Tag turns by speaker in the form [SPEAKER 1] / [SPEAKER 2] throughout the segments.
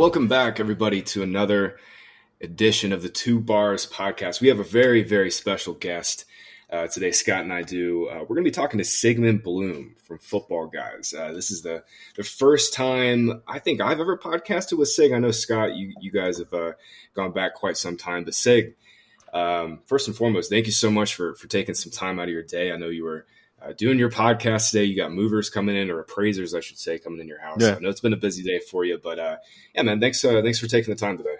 [SPEAKER 1] welcome back, everybody, to another edition of the Two Bars podcast. We have a very, very special guest uh, today. Scott and I do. Uh, we're going to be talking to Sigmund Bloom from Football Guys. Uh, this is the the first time I think I've ever podcasted with Sig. I know Scott, you you guys have uh, gone back quite some time, but Sig. Um, first and foremost, thank you so much for for taking some time out of your day. I know you were uh, doing your podcast today. You got movers coming in, or appraisers, I should say, coming in your house.
[SPEAKER 2] Yeah.
[SPEAKER 1] I know it's been a busy day for you, but uh, yeah, man, thanks uh, thanks for taking the time today.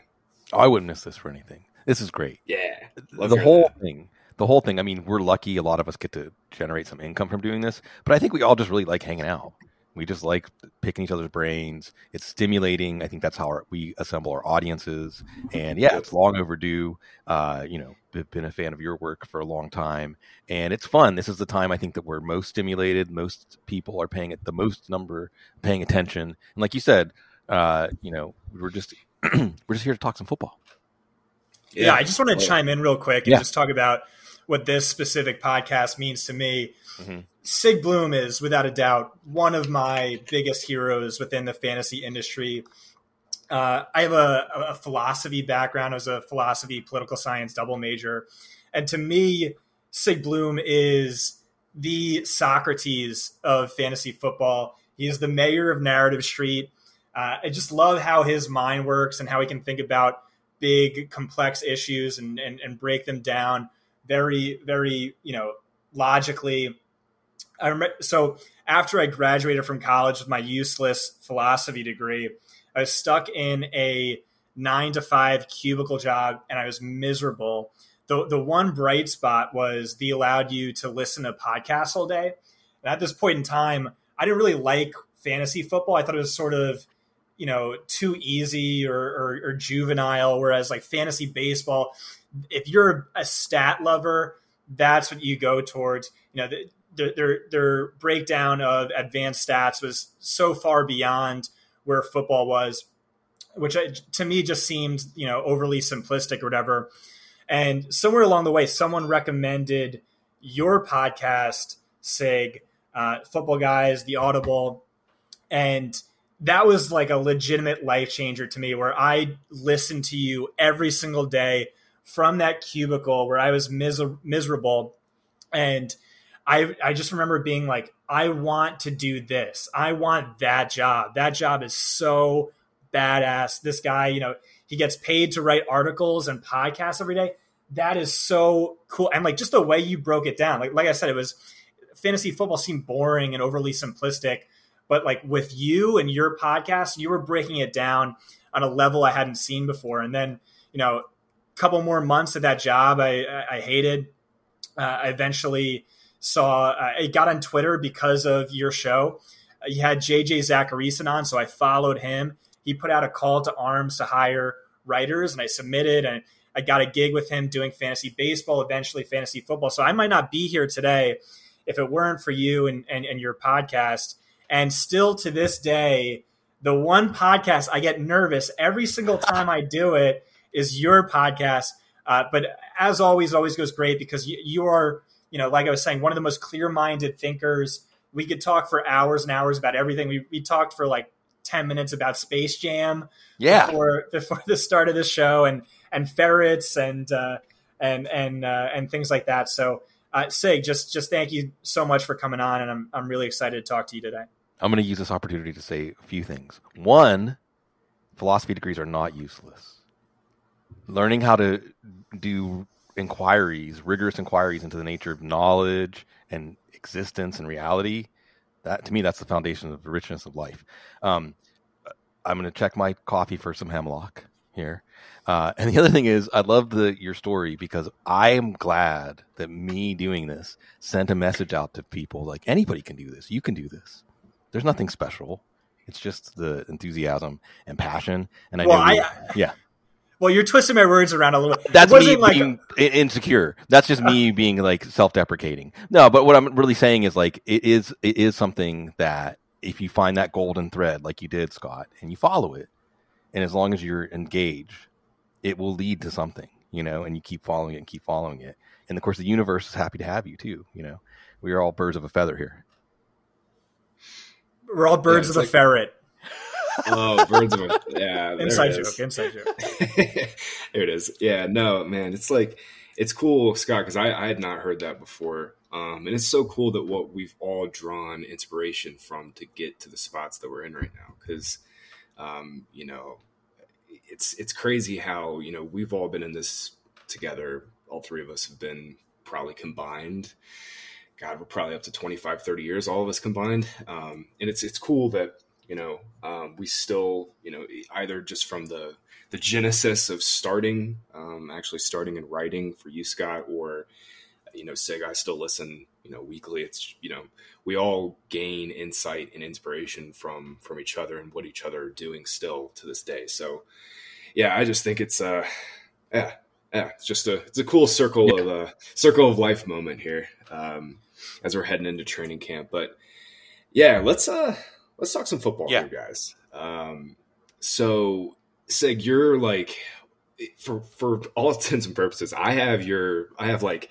[SPEAKER 2] I wouldn't miss this for anything. This is great.
[SPEAKER 1] Yeah, Love
[SPEAKER 2] the whole
[SPEAKER 1] that.
[SPEAKER 2] thing, the whole thing. I mean, we're lucky. A lot of us get to generate some income from doing this, but I think we all just really like hanging out. We just like picking each other's brains. It's stimulating. I think that's how our, we assemble our audiences. And yeah, it's long overdue. Uh, you know, b- been a fan of your work for a long time, and it's fun. This is the time I think that we're most stimulated. Most people are paying it the most number, paying attention. And like you said, uh, you know, we're just we're just here to talk some football.
[SPEAKER 3] Yeah, I just want to chime in real quick and
[SPEAKER 2] Yeah.
[SPEAKER 3] just talk about what this specific podcast means to me.
[SPEAKER 2] Mhm.
[SPEAKER 3] Sig Bloom is, without a doubt, one of my biggest heroes within the fantasy industry. Uh, I have a, a philosophy background. I was a philosophy, political science double major. And to me, Sig Bloom is the Socrates of fantasy football. He is the mayor of Narrative Street. Uh, I just love how his mind works and how he can think about big, complex issues and, and, and break them down very, very, you know, logically. I remember, so after I graduated from college with my useless philosophy degree, I was stuck in a nine to five cubicle job and I was miserable. The, the one bright spot was they allowed you to listen to podcasts all day. And at this point in time, I didn't really like fantasy football. I thought it was sort of, you know, too easy or, or, or juvenile. Whereas like fantasy baseball, if you're a stat lover, that's what you go towards. You know, their, their breakdown of advanced stats was so far beyond where football was, which to me just seemed you know overly simplistic or whatever. And somewhere along the way, someone recommended your podcast, Sig, uh, Football Guys, The Audible, and that was like a legitimate life changer to me. Where I listened to you every single day from that cubicle where I was miser- miserable, and I I just remember being like, I want to do this. I want that job. That job is so badass. This guy, you know, he gets paid to write articles and podcasts every day. That is so cool. And like just the way you broke it down. Like like I said, it was fantasy football seemed boring and overly simplistic. But like with you and your podcast, you were breaking it down on a level I hadn't seen before. And then, you know, a couple more months of that job I, I I hated. Uh, I eventually saw uh, I got on Twitter because of your show. Uh, You had JJ Zachariason on, so I followed him. He put out a call to arms to hire writers, and I submitted, and I got a gig with him doing fantasy baseball, eventually fantasy football. So I might not be here today if it weren't for you and, and, and your podcast. And still to this day, the one podcast I get nervous every single time I do it is your podcast. Uh, but as always, always goes great because you, you are, you know, like I was saying, one of the most clear-minded thinkers. We could talk for hours and hours about everything. We, we talked for like 10 minutes about Space Jam
[SPEAKER 2] Yeah.
[SPEAKER 3] before, before the start of the show and, and ferrets and, uh, and, and, uh, and things like that. So, uh, Sig, just, just thank you so much for coming on. And I'm, I'm really excited to talk to you today.
[SPEAKER 2] I'm going to use this opportunity to say a few things. One, philosophy degrees are not useless. Learning how to do inquiries, rigorous inquiries into the nature of knowledge and existence and reality, that to me, that's the foundation of the richness of life. Um, I'm going to check my coffee for some hemlock here. Uh, and the other thing is, I love the your story because I am glad that me doing this sent a message out to people like anybody can do this. You can do this. There's nothing special. It's just the enthusiasm and passion. And I
[SPEAKER 3] Well,
[SPEAKER 2] know,
[SPEAKER 3] I-
[SPEAKER 2] yeah,
[SPEAKER 3] Well, you're twisting my words around a little bit.
[SPEAKER 2] that's
[SPEAKER 3] wasn't
[SPEAKER 2] me
[SPEAKER 3] like-
[SPEAKER 2] being i- insecure. That's just me being like self-deprecating. No, but what I'm really saying is like it is it is something that if you find that golden thread like you did, Scott, and you follow it, and as long as you're engaged, it will lead to something, you know, and you keep following it and keep following it. And of course, the universe is happy to have you too. You know, we are all birds of a feather here.
[SPEAKER 3] We're all birds
[SPEAKER 1] Yeah,
[SPEAKER 3] of a
[SPEAKER 1] like-
[SPEAKER 3] ferret.
[SPEAKER 1] Oh, birds of a yeah.
[SPEAKER 3] Inside joke. Inside joke.
[SPEAKER 1] there it is. Yeah, no, man, it's like it's cool, Scott, because I, I had not heard that before. Um, and it's so cool that what we've all drawn inspiration from to get to the spots that we're in right now. Because, um, you know, it's it's crazy how you know we've all been in this together. All three of us have been probably combined. God, we're probably up to 25, 30 years, all of us combined. Um, and it's it's cool that you know um, we still you know either just from the the genesis of starting um, actually starting and writing for you scott or you know sig i still listen you know weekly. It's you know we all gain insight and inspiration from from each other and what each other are doing still to this day. So yeah i just think it's uh yeah yeah it's just a it's a cool circle of uh circle of life moment here um as we're heading into training camp. But yeah let's uh let's talk some football
[SPEAKER 2] Yeah.
[SPEAKER 1] here guys um so Sig, you're like for for all intents and purposes, I have your I have like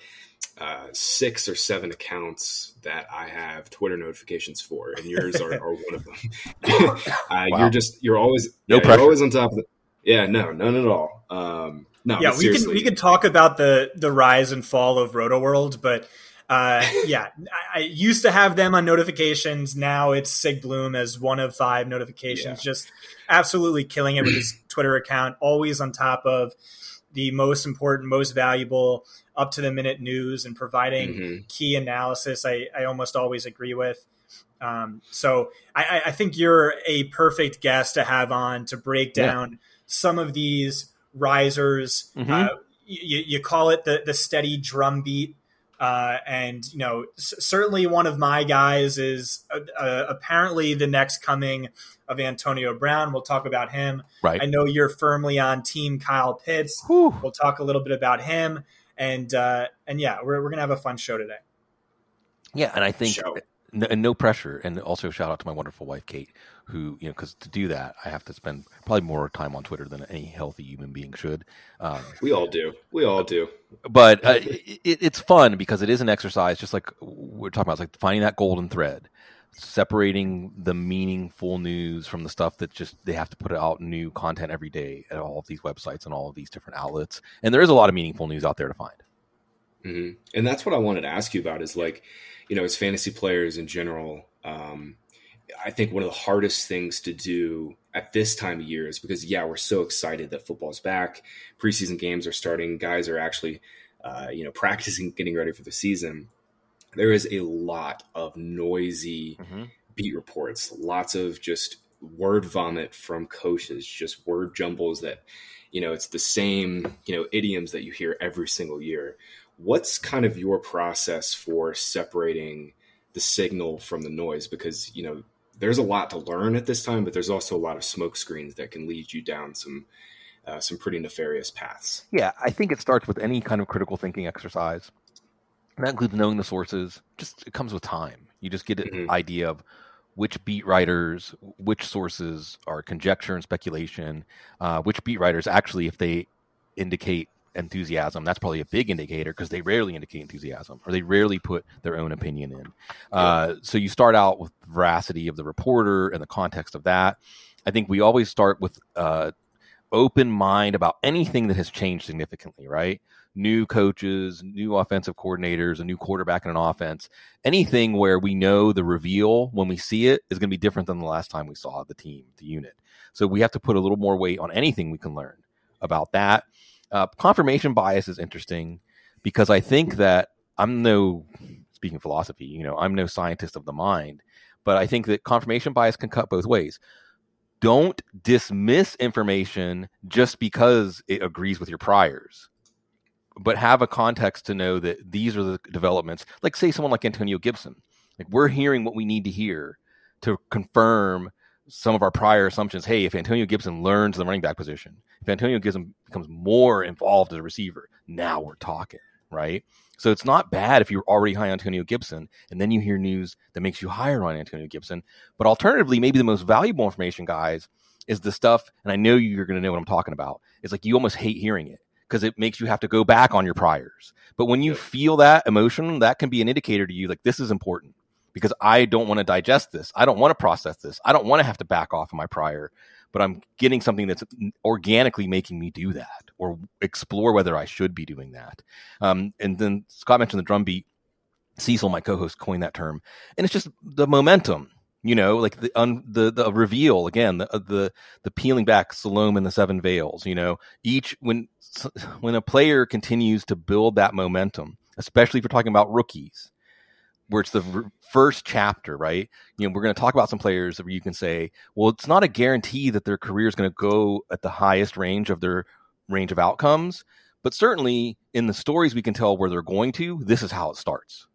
[SPEAKER 1] uh, six or seven accounts that I have Twitter notifications for, and yours are, are one of them. uh,
[SPEAKER 2] Wow.
[SPEAKER 1] You're just you're always
[SPEAKER 2] No
[SPEAKER 1] yeah,
[SPEAKER 2] pressure.
[SPEAKER 1] You're always on top of it. Yeah, no, none at all. Um, no,
[SPEAKER 3] yeah,
[SPEAKER 1] but
[SPEAKER 3] we can we can talk about the the rise and fall of Rotoworld, but uh, yeah, I, I used to have them on notifications. Now it's Sig Bloom as one of five notifications. Just absolutely killing it with his Twitter account. Always on top of the most important, most valuable, up to the minute news and providing
[SPEAKER 1] Mhm.
[SPEAKER 3] key analysis. I, I almost always agree with. Um, so I, I- think you're a perfect guest to have on to break
[SPEAKER 2] Yeah.
[SPEAKER 3] down some of these risers.
[SPEAKER 2] Mhm.
[SPEAKER 3] Uh, you, you call it the the steady drum beat. Uh, and you know, c- certainly one of my guys is uh, uh, apparently the next coming of Antonio Brown. We'll talk about him.
[SPEAKER 2] Right.
[SPEAKER 3] I know you're firmly on Team Kyle Pitts.
[SPEAKER 2] Whew.
[SPEAKER 3] We'll talk a little bit about him, and uh, and yeah, we're we're gonna have a fun show today.
[SPEAKER 2] Yeah, and I think
[SPEAKER 1] Show.
[SPEAKER 2] No, and no pressure, and also shout out to my wonderful wife Kate, who you know, because to do that, I have to spend probably more time on Twitter than any healthy human being should. Um,
[SPEAKER 1] We all do. We all do.
[SPEAKER 2] but uh, it, it's fun because it is an exercise, just like we're talking about, it's like finding that golden thread, separating the meaningful news from the stuff that just they have to put out new content every day at all of these websites and all of these different outlets. And there is a lot of meaningful news out there to find.
[SPEAKER 1] Hmm And that's what I wanted to ask you about is like, you know, as fantasy players in general, um, I think one of the hardest things to do at this time of year is because, yeah, we're so excited that football's back. Preseason games are starting. Guys are actually, uh, you know, practicing, getting ready for the season. There is a lot of noisy beat reports, lots of just word vomit from coaches, just word jumbles that, you know, it's the same, you know, idioms that you hear every single year. What's kind of your process for separating the signal from the noise? Because, you know, there's a lot to learn at this time, but there's also a lot of smoke screens that can lead you down some uh, some pretty nefarious paths.
[SPEAKER 2] Yeah, I think it starts with any kind of critical thinking exercise. And that includes knowing the sources. Just it comes with time. You just get an
[SPEAKER 1] Mhm.
[SPEAKER 2] idea of which beat writers, which sources are conjecture and speculation, uh, which beat writers actually, if they indicate enthusiasm, that's probably a big indicator because they rarely indicate enthusiasm or they rarely put their own opinion in. Uh, so you start out with veracity of the reporter and the context of that. I think we always start with uh, open mind about anything that has changed significantly, right? New coaches, new offensive coordinators, a new quarterback in an offense, anything where we know the reveal when we see it is going to be different than the last time we saw the team, the unit. So we have to put a little more weight on anything we can learn about that. Uh, confirmation bias is interesting because I think that I'm no, speaking philosophy, you know, I'm no scientist of the mind, but I think that confirmation bias can cut both ways. Don't dismiss information just because it agrees with your priors but have a context to know that these are the developments. Like say someone like antonio gibson like we're hearing what we need to hear to confirm some of our prior assumptions hey if antonio gibson learns the running back position if antonio gibson becomes more involved as a receiver now we're talking right so it's not bad if you're already high on antonio gibson and then you hear news that makes you higher on antonio gibson but alternatively, maybe the most valuable information, guys, is the stuff, and I know you're going to know what I'm talking about. It's like you almost hate hearing it because it makes you have to go back on your priors. But when you feel that emotion, that can be an indicator to you like this is important because I don't want to digest this. I don't want to process this. I don't want to have to back off of my prior, but I'm getting something that's organically making me do that or explore whether I should be doing that. Um, and then Scott mentioned the drum beat. Cecil, my co-host, coined that term, and it's just the momentum you know, like the un, the the reveal again, the the the peeling back Salome and the Seven Veils. You know, each when when a player continues to build that momentum, especially if we're talking about rookies, where it's the first chapter, right? You know, we're going to talk about some players where you can say, well, it's not a guarantee that their career is going to go at the highest range of their range of outcomes, but certainly in the stories we can tell where they're going to, this is how it starts.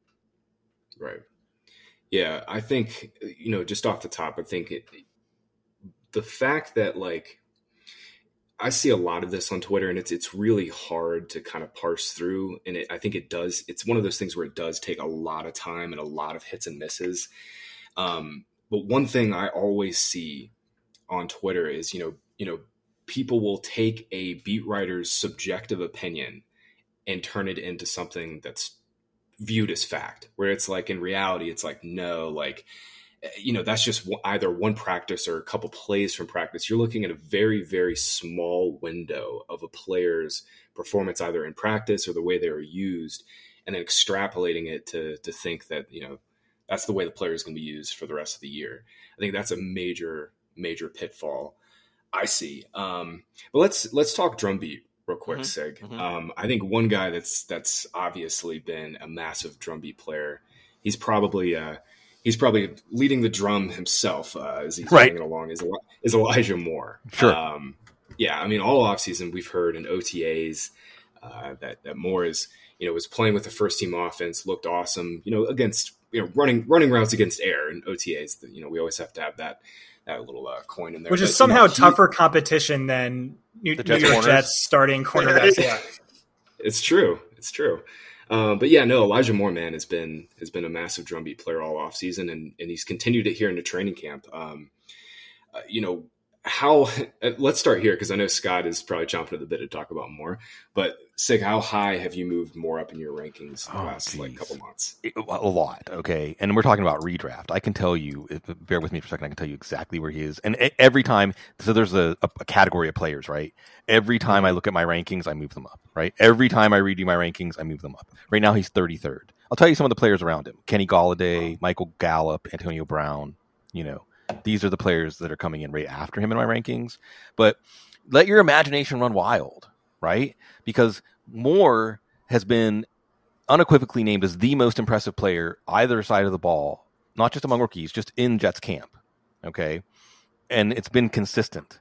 [SPEAKER 1] Right. Yeah, I think you know, just off the top, I think it, the fact that like I see a lot of this on Twitter, and it's it's really hard to kind of parse through. And it, I think it does. It's one of those things where it does take a lot of time and a lot of hits and misses. Um, but one thing I always see on Twitter is you know you know people will take a beat writer's subjective opinion and turn it into something that's viewed as fact where it's like in reality it's like no like you know that's just either one practice or a couple plays from practice you're looking at a very very small window of a player's performance either in practice or the way they are used and then extrapolating it to to think that you know that's the way the player is going to be used for the rest of the year i think that's a major major pitfall i see um but let's let's talk drumbeat real quick, mm-hmm. Sig. Mm-hmm. Um, I think one guy that's that's obviously been a massive drumbeat player. He's probably uh, he's probably leading the drum himself uh, as he's right. along. Is is Elijah Moore?
[SPEAKER 2] Sure.
[SPEAKER 1] Um, yeah, I mean, all off season we've heard in OTAs uh, that that Moore is you know was playing with the first team offense, looked awesome. You know, against you know running running routes against air and OTAs. You know, we always have to have that that little uh, coin in there.
[SPEAKER 3] Which is somehow you know, tougher he, competition than New, Jets, New York Jets starting cornerbacks. yeah,
[SPEAKER 1] it's true. It's true. Um, but yeah, no, Elijah Moore, man, has been has been a massive drumbeat player all off season, and and he's continued it here in the training camp. Um, uh, you know, how let's start here because I know Scott is probably chomping at the bit to talk about Moore. But Sig, how high have you moved Moore up in your rankings in the oh, last geez. like couple months?
[SPEAKER 2] A lot, okay. And we're talking about redraft. I can tell you. Bear with me for a second. I can tell you exactly where he is. And every time, so there's a, a category of players, right? Every time I look at my rankings, I move them up, right? Every time I redo my rankings, I move them up. Right now, he's 33rd. I'll tell you some of the players around him: Kenny Golladay, Michael Gallup, Antonio Brown. You know, these are the players that are coming in right after him in my rankings. But let your imagination run wild, right? Because Moore has been unequivocally named as the most impressive player either side of the ball, not just among rookies, just in Jets camp. Okay. And it's been consistent.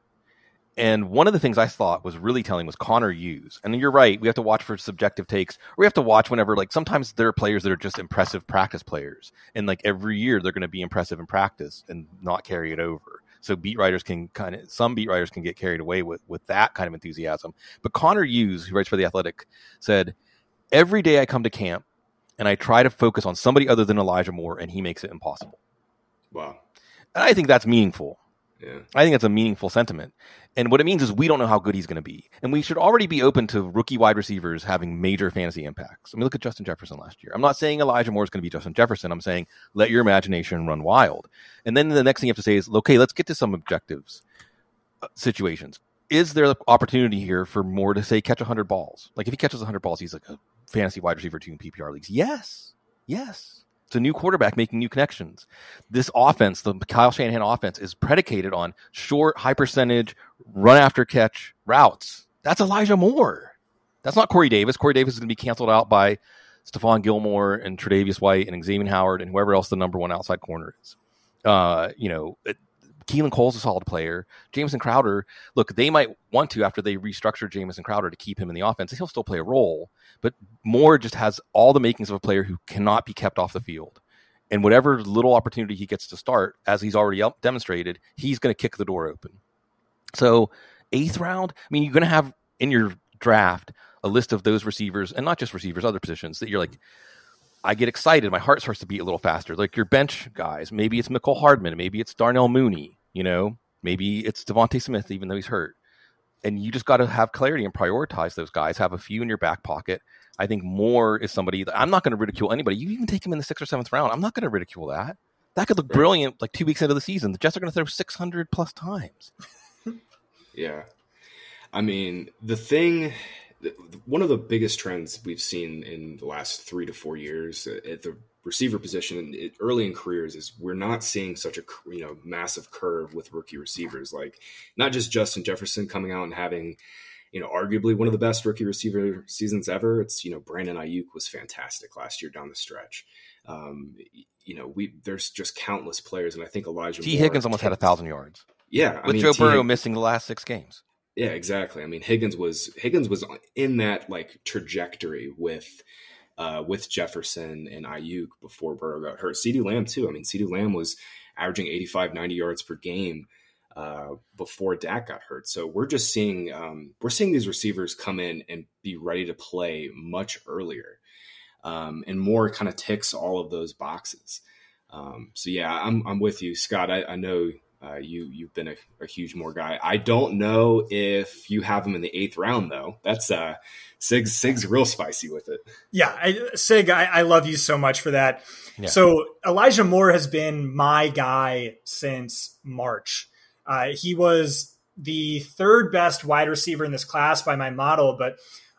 [SPEAKER 2] And one of the things I thought was really telling was Connor Hughes. And you're right, we have to watch for subjective takes. Or we have to watch whenever, like, sometimes there are players that are just impressive practice players. And, like, every year they're going to be impressive in practice and not carry it over. So beat writers can kind of, some beat writers can get carried away with, with that kind of enthusiasm. But Connor Hughes, who writes for The Athletic, said, Every day I come to camp and I try to focus on somebody other than Elijah Moore, and he makes it impossible.
[SPEAKER 1] Wow.
[SPEAKER 2] And I think that's meaningful.
[SPEAKER 1] Yeah.
[SPEAKER 2] I think that's a meaningful sentiment. And what it means is we don't know how good he's going to be. And we should already be open to rookie wide receivers having major fantasy impacts. I mean, look at Justin Jefferson last year. I'm not saying Elijah Moore is going to be Justin Jefferson. I'm saying let your imagination run wild. And then the next thing you have to say is, okay, let's get to some objectives uh, situations. Is there an opportunity here for Moore to say catch 100 balls? Like if he catches 100 balls, he's like a fantasy wide receiver two in PPR leagues. Yes. Yes. A new quarterback making new connections. This offense, the Kyle Shanahan offense, is predicated on short, high percentage, run after catch routes. That's Elijah Moore. That's not Corey Davis. Corey Davis is going to be canceled out by Stephon Gilmore and Tre'Davious White and Xavier Howard and whoever else the number one outside corner is. Uh, you know, Keelan Cole's a solid player. Jamison Crowder, look, they might want to after they restructure Jamison Crowder to keep him in the offense. He'll still play a role, but Moore just has all the makings of a player who cannot be kept off the field. And whatever little opportunity he gets to start, as he's already demonstrated, he's going to kick the door open. So, eighth round, I mean, you're going to have in your draft a list of those receivers, and not just receivers, other positions that you're like, I get excited. My heart starts to beat a little faster. Like your bench guys, maybe it's Mecole Hardman, maybe it's Darnell Mooney, you know, Maybe it's DeVonta Smith, even though he's hurt. And you just got to have clarity and prioritize those guys. Have a few in your back pocket. I think Moore is somebody. I'm not going to ridicule anybody. You even take him in the sixth or seventh round. I'm not going to ridicule that. That could look brilliant like two weeks into the season. The Jets are going to throw 600 plus times.
[SPEAKER 1] yeah. I mean, the thing, one of the biggest trends we've seen in the last three to four years at the receiver position early in careers is we're not seeing such a you know massive curve with rookie receivers. Like not just Justin Jefferson coming out and having you know arguably one of the best rookie receiver seasons ever. It's you know Brandon Aiyuk was fantastic last year down the stretch. Um, you know we there's just countless players and I think Elijah
[SPEAKER 2] Tee Higgins almost had a thousand yards.
[SPEAKER 1] Yeah
[SPEAKER 2] with I mean, Joe Burrow missing the last six games
[SPEAKER 1] yeah exactly I mean Higgins was Higgins was in that like trajectory with uh, with Jefferson and Aiyuk before Burrow got hurt. CeeDee Lamb, too. I mean, CeeDee Lamb was averaging 85, 90 yards per game uh, before Dak got hurt. So we're just seeing um, we're seeing these receivers come in and be ready to play much earlier. Um, and Moore kind of ticks all of those boxes. Um, so yeah, I'm I'm with you, Scott. I, I know uh, you you've been a, a, huge Moore guy. I don't know if you have him in the eighth round though. That's uh, Sig Sig's real spicy with it.
[SPEAKER 3] Yeah, I, Sig, I, I, love you so much for that. Yeah. So Elijah Moore has been my guy since March. Uh, he was the third best wide receiver in this class by my model, but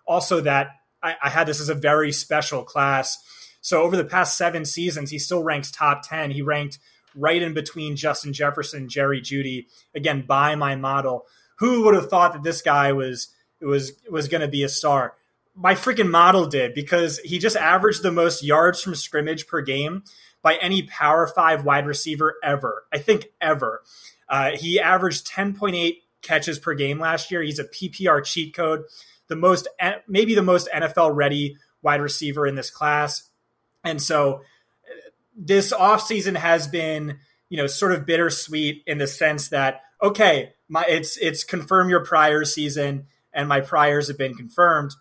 [SPEAKER 3] also that I, I had this as a very special class. So over the past seven seasons, he still ranks top ten. He ranked right in between Justin Jefferson, Jerry Jeudy, again by my model. Who would have thought that this guy was was was going to be a star? My freaking model did because he just averaged the most yards from scrimmage per game by any Power Five wide receiver ever. I think ever. Uh, he averaged 10.8 catches per game last year. He's a PPR cheat code, the most maybe the most NFL ready wide receiver in this class. And so this offseason has been, you know, sort of bittersweet in the sense that, okay, my it's it's confirm your prior season and my priors have been confirmed.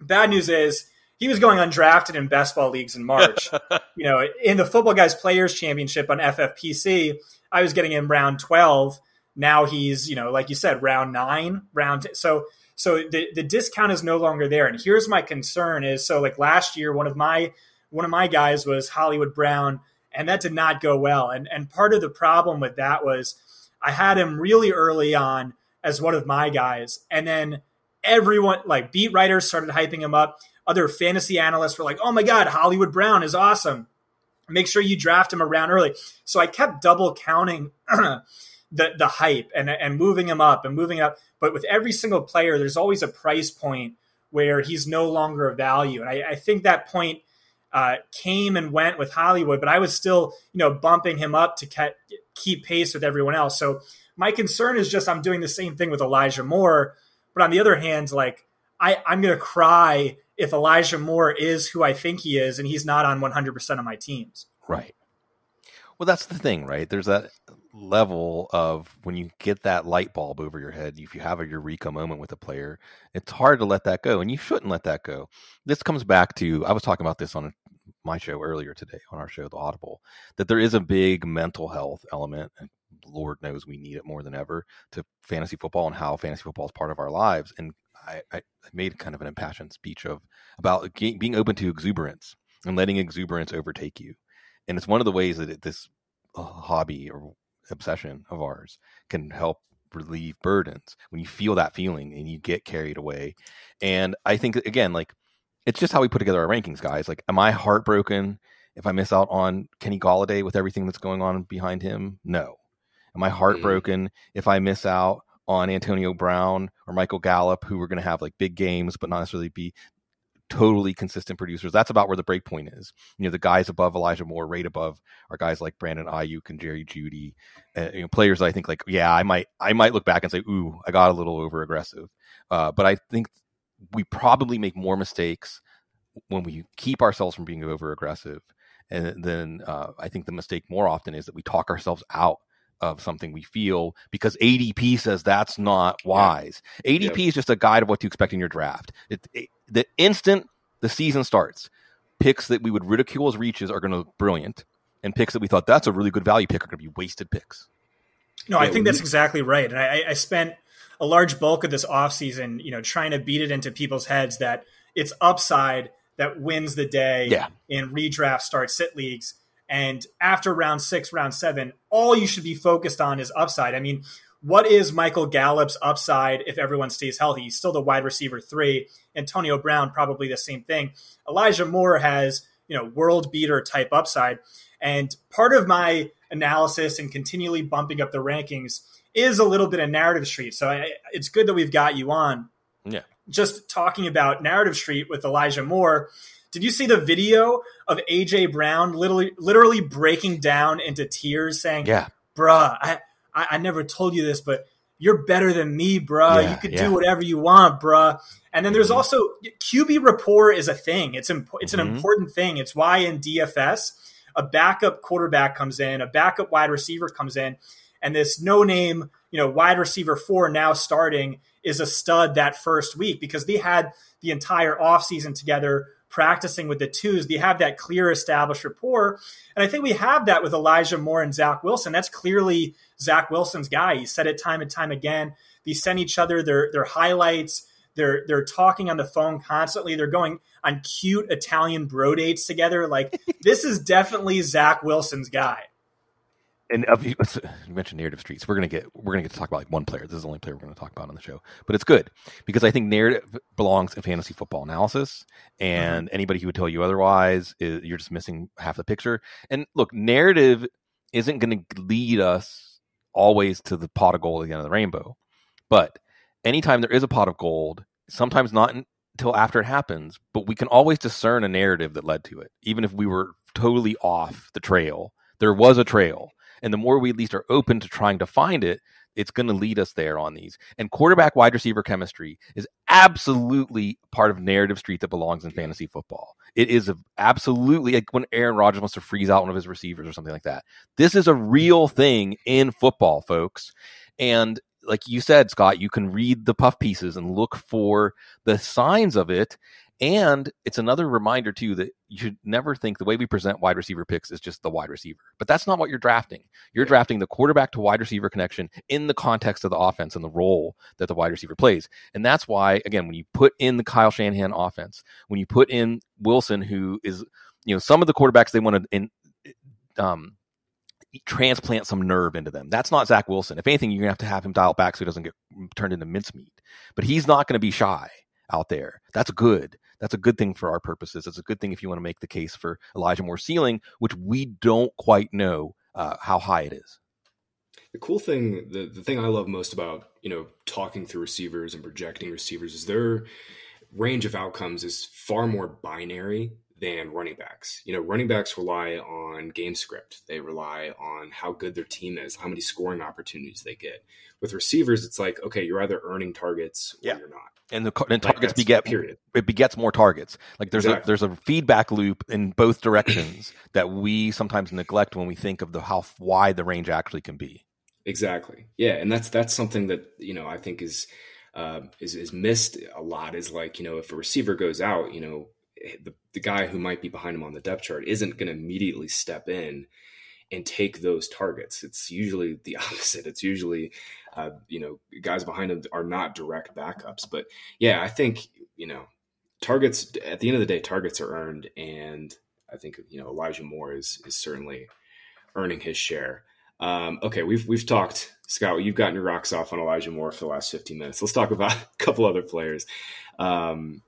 [SPEAKER 3] Bad news is he was going undrafted in best ball leagues in March. you know, in the Football Guys Players Championship on FFPC, I was getting him round 12. Now he's, you know, like you said, round nine, round. T- so, so the, the discount is no longer there. And here's my concern is so like last year, one of my one of my guys was Hollywood Brown, and that did not go well. And and part of the problem with that was I had him really early on as one of my guys, and then everyone like beat writers started hyping him up. Other fantasy analysts were like, "Oh my God, Hollywood Brown is awesome." Make sure you draft him around early. So I kept double counting the the hype and and moving him up and moving up. But with every single player, there's always a price point where he's no longer a value. And I, I think that point uh, came and went with Hollywood, but I was still, you know, bumping him up to ke- keep pace with everyone else. So my concern is just I'm doing the same thing with Elijah Moore, but on the other hand, like I, I'm going to cry if Elijah Moore is who I think he is and he's not on 100% of my teams.
[SPEAKER 2] Right. Well, that's the thing, right? There's that level of when you get that light bulb over your head, if you have a eureka moment with a player, it's hard to let that go, and you shouldn't let that go. This comes back to I was talking about this on my show earlier today on our show, The Audible, that there is a big mental health element, and Lord knows we need it more than ever to fantasy football and how fantasy football is part of our lives. And I, I made kind of an impassioned speech of about being open to exuberance and letting exuberance overtake you. And it's one of the ways that it, this uh, hobby or obsession of ours can help relieve burdens when you feel that feeling and you get carried away. And I think again, like it's just how we put together our rankings, guys. Like, am I heartbroken if I miss out on Kenny Golladay with everything that's going on behind him? No. Am I mm-hmm. heartbroken if I miss out on Antonio Brown or Michael Gallup, who are going to have like big games, but not necessarily be totally consistent producers? That's about where the break point is. You know, the guys above Elijah Moore, right above, are guys like Brandon Aiyuk and Jerry Jeudy, uh, you know, players I think like, yeah, I might, I might look back and say, ooh, I got a little over aggressive. Uh, but I think we probably make more mistakes when we keep ourselves from being over aggressive. And then uh, I think the mistake more often is that we talk ourselves out of something we feel because ADP says that's not wise. Yeah. ADP yep. is just a guide of what to expect in your draft. It, it, the instant the season starts, picks that we would ridicule as reaches are going to look brilliant, and picks that we thought that's a really good value pick are going to be wasted picks.
[SPEAKER 3] No, I think
[SPEAKER 1] we-
[SPEAKER 3] that's exactly right. And I, I spent a large bulk of this offseason, you know, trying to beat it into people's heads that it's upside that wins the day
[SPEAKER 2] Yeah.
[SPEAKER 3] in redraft start sit leagues. And after round six, round seven, all you should be focused on is upside. I mean, what is Michael Gallup's upside if everyone stays healthy? He's still the wide receiver three. Antonio Brown, probably the same thing. Elijah Moore has, you know, world beater type upside. And part of my analysis and continually bumping up the rankings is a little bit of narrative street. So I, it's good that we've got you on.
[SPEAKER 2] Yeah.
[SPEAKER 3] Just talking about narrative street with Elijah Moore. Did you see the video of AJ Brown literally literally breaking down into tears saying,
[SPEAKER 2] Yeah.
[SPEAKER 3] bruh, I, I, I never told you this, but you're better than me, bruh.
[SPEAKER 2] Yeah,
[SPEAKER 3] you could
[SPEAKER 2] yeah.
[SPEAKER 3] do whatever you want, bruh. And then there's
[SPEAKER 2] Mhm.
[SPEAKER 3] also QB rapport is a thing. It's imp- it's
[SPEAKER 2] Mhm.
[SPEAKER 3] an important thing. It's why in DFS a backup quarterback comes in, a backup wide receiver comes in, and this no name, you know, wide receiver four now starting is a stud that first week because they had the entire offseason together practicing with the twos. They have that clear established rapport. And I think we have that with Elijah Moore and Zach Wilson. That's clearly Zach Wilson's guy. He said it time and time again. They send each other their their highlights. They're they're talking on the phone constantly. They're going on cute Italian bro dates together. Like this is definitely Zach Wilson's guy.
[SPEAKER 2] And uh, you mentioned narrative streets. We're gonna get we're gonna get to talk about like one player. This is the only player we're gonna talk about on the show, but it's good because I think narrative belongs in fantasy football analysis. And anybody who would tell you otherwise, is, you're just missing half the picture. And look, narrative isn't going to lead us always to the pot of gold at the end of the rainbow, but anytime there is a pot of gold, sometimes not until after it happens, but we can always discern a narrative that led to it, even if we were totally off the trail. There was a trail and the more we at least are open to trying to find it, it's going to lead us there on these. And quarterback wide receiver chemistry is absolutely part of narrative street that belongs in fantasy football. It is absolutely like when Aaron Rodgers wants to freeze out one of his receivers or something like that. This is a real thing in football, folks. And like you said, Scott, you can read the puff pieces and look for the signs of it. And it's another reminder too that you should never think the way we present wide receiver picks is just the wide receiver. But that's not what you're drafting. You're drafting the quarterback to wide receiver connection in the context of the offense and the role that the wide receiver plays. And that's why, again, when you put in the Kyle Shanahan offense, when you put in Wilson, who is, you know, some of the quarterbacks they want to in, um, transplant some nerve into them. That's not Zach Wilson. If anything, you're gonna have to have him dial back so he doesn't get turned into mincemeat. But he's not going to be shy out there. That's good. That's a good thing for our purposes. It's a good thing if you want to make the case for Elijah Moore's ceiling, which we don't quite know uh, how high it is.
[SPEAKER 1] The cool thing, the, the thing I love most about, you know, talking through receivers and projecting receivers is their range of outcomes is far more binary than running backs. You know, running backs rely on game script. They rely on how good their team is, how many scoring opportunities they get. With receivers, it's like, okay, you're either earning targets or
[SPEAKER 2] Yeah.
[SPEAKER 1] you're not.
[SPEAKER 2] And the and targets beget
[SPEAKER 1] period.
[SPEAKER 2] it begets more targets. Like there's
[SPEAKER 1] Exactly.
[SPEAKER 2] a there's a feedback loop in both directions that we sometimes neglect when we think of the how wide the range actually can be.
[SPEAKER 1] Exactly. Yeah, and that's that's something that you know I think is uh, is is missed a lot. Is like you know if a receiver goes out, you know the the guy who might be behind him on the depth chart isn't going to immediately step in and take those targets. It's usually the opposite. It's usually uh, you know guys behind him are not direct backups. But yeah, I think you know targets at the end of the day, targets are earned, and I think you know Elijah Moore is is certainly earning his share. Um, okay, we've we've talked, Scott. You've gotten your rocks off on Elijah Moore for the last 15 minutes. Let's talk about a couple other players. Um,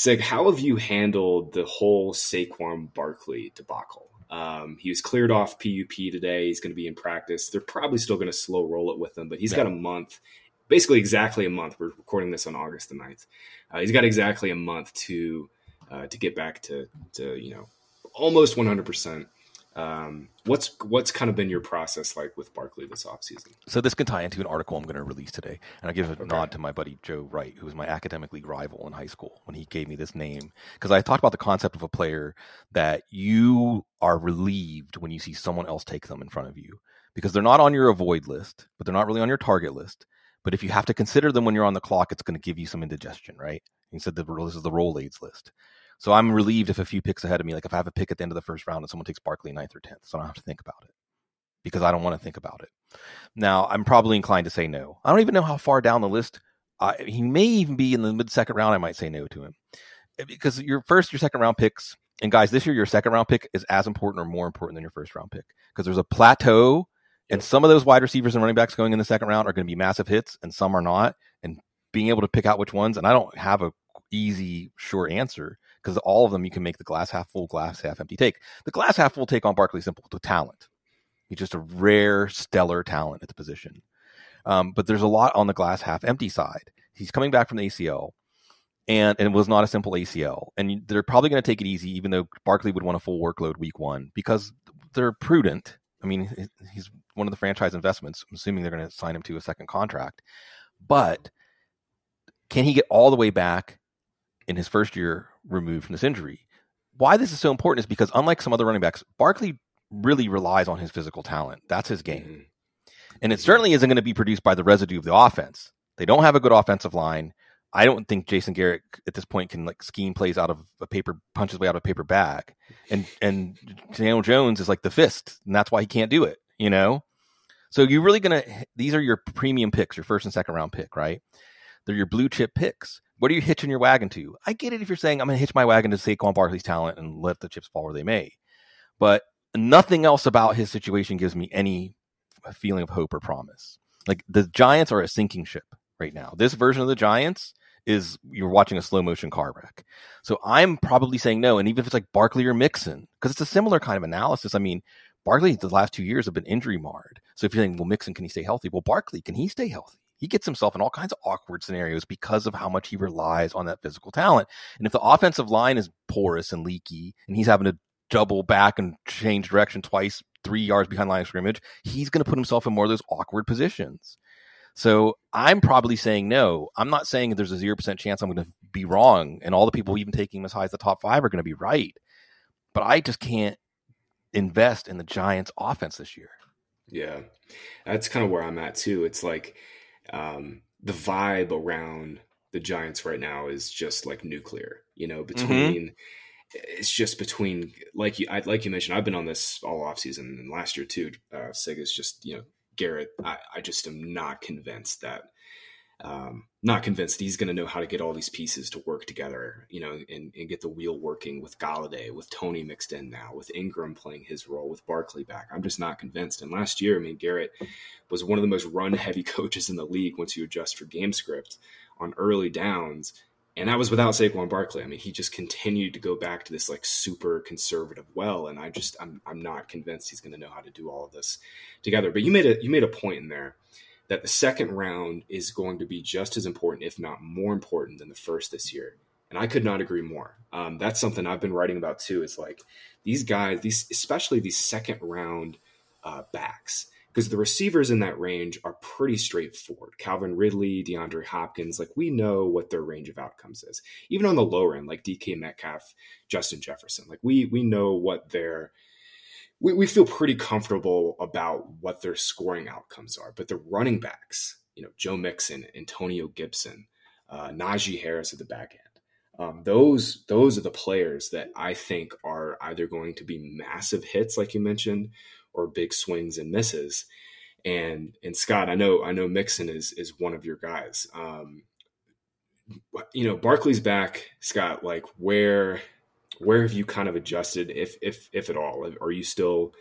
[SPEAKER 1] Sig, how have you handled the whole Saquon Barkley debacle? Um, he was cleared off PUP today. He's going to be in practice. They're probably still going to slow roll it with him, but he's got a month, basically exactly a month. We're recording this on August the 9th. Uh, he's got exactly a month to uh, to get back to to you know almost 100 percent. Um, what's what's kind of been your process like with Barkley this offseason?
[SPEAKER 2] So this can tie into an article I'm going to release today, and I give a
[SPEAKER 1] Okay.
[SPEAKER 2] nod to my buddy Joe Wright, who was my academic league rival in high school when he gave me this name, because I talked about the concept of a player that you are relieved when you see someone else take them in front of you, because they're not on your avoid list, but they're not really on your target list. But if you have to consider them when you're on the clock, it's going to give you some indigestion, right? He said that this is the Rolaids list. So I'm relieved if a few picks ahead of me, like if I have a pick at the end of the first round and someone takes Barkley ninth or tenth, so I don't have to think about it. because I don't want to think about it. Now, I'm probably inclined to say no. I don't even know how far down the list. Uh, he may even be in the mid second round. I might say no to him eh, because your first, your second round picks, and guys, this year your second round pick is as important or more important than your first round pick because there's a plateau, and some of those wide receivers and running backs going in the second round are going to be massive hits, and some are not. And being able to pick out which ones, and I don't have a easy sure answer because all of them you can make the glass half full, glass half empty take. The glass half full take on Barkley simple to talent. He's just a rare, stellar talent at the position. Um, but there's a lot on the glass half empty side. He's coming back from the ACL, and, and it was not a simple ACL. And they're probably going to take it easy, even though Barkley would want a full workload week one because they're prudent. I mean, he's one of the franchise investments. I'm assuming they're going to sign him to a second contract. But can he get all the way back in his first year removed from this injury? Why this is so important is because unlike some other running backs, Barkley really relies on his physical talent. That's his game. Mm-hmm. And it certainly isn't going to be produced by the residue of the offense. They don't have a good offensive line. I don't think Jason Garrett at this point can like scheme plays out of a paper, punch his way out of a paper bag. And and Daniel Jones is like the fist, and that's why he can't do it. You know, so you're really gonna. These are your premium picks, your first and second round pick, right? They're your blue chip picks. What are you hitching your wagon to? I get it if you're saying I'm gonna hitch my wagon to Saquon Barkley's talent and let the chips fall where they may, but nothing else about his situation gives me any feeling of hope or promise. Like the Giants are a sinking ship right now. This version of the Giants is you're watching a slow motion car wreck. So I'm probably saying no. And even if it's like Barkley or Mixon, because it's a similar kind of analysis. I mean, Barkley the last two years have been injury marred. So if you're saying, well, Mixon, can he stay healthy? Well, Barkley, can he stay healthy? He gets himself in all kinds of awkward scenarios because of how much he relies on that physical talent. And if the offensive line is porous and leaky and he's having to double back and change direction twice, three yards behind line of scrimmage, he's going to put himself in more of those awkward positions. So I'm probably saying no. I'm not saying there's a 0% chance I'm going to be wrong and all the people even taking him as high as the top five are going to be right. But I just can't invest in the Giants offense this year.
[SPEAKER 1] Yeah. That's kind of where I'm at too. It's like um, the vibe around the Giants right now is just like nuclear, you know, mm-hmm. between mm-hmm it's just between like you I, like you mentioned i've been on this all off season and last year too uh sig is just you know garrett i, I just am not convinced that um not convinced he's going to know how to get all these pieces to work together you know and, and get the wheel working with Golladay, with Toney mixed in now with Engram playing his role with barkley back. I'm just not convinced. And last year i mean garrett was one of the most run heavy coaches in the league once you adjust for game script on early downs. And that was without Saquon Barkley. I mean, he just continued to go back to this like super conservative well, and I just I'm I'm not convinced he's going to know how to do all of this together. But you made a you made a point in there that the second round is going to be just as important, if not more important, than the first this year. And I could not agree more. Um, that's something I've been writing about too. It's like these guys, these especially these second round uh, backs because the receivers in that range are pretty straightforward. Calvin Ridley, DeAndre Hopkins, like we know what their range of outcomes is. Even on the lower end, like DK Metcalf, Justin Jefferson, like we we know what their we, we feel pretty comfortable about what their scoring outcomes are. But the running backs, you know, Joe Mixon, Antonio Gibson, uh, Najee Harris at the back end. Um, those those are the players that I think are either going to be massive hits, like you mentioned, or big swings and misses. And and Scott, I know I know Mixon is is one of your guys. Um, you know, Barkley's back, Scott. Like where where have you kind of adjusted, if if if at all? Are you still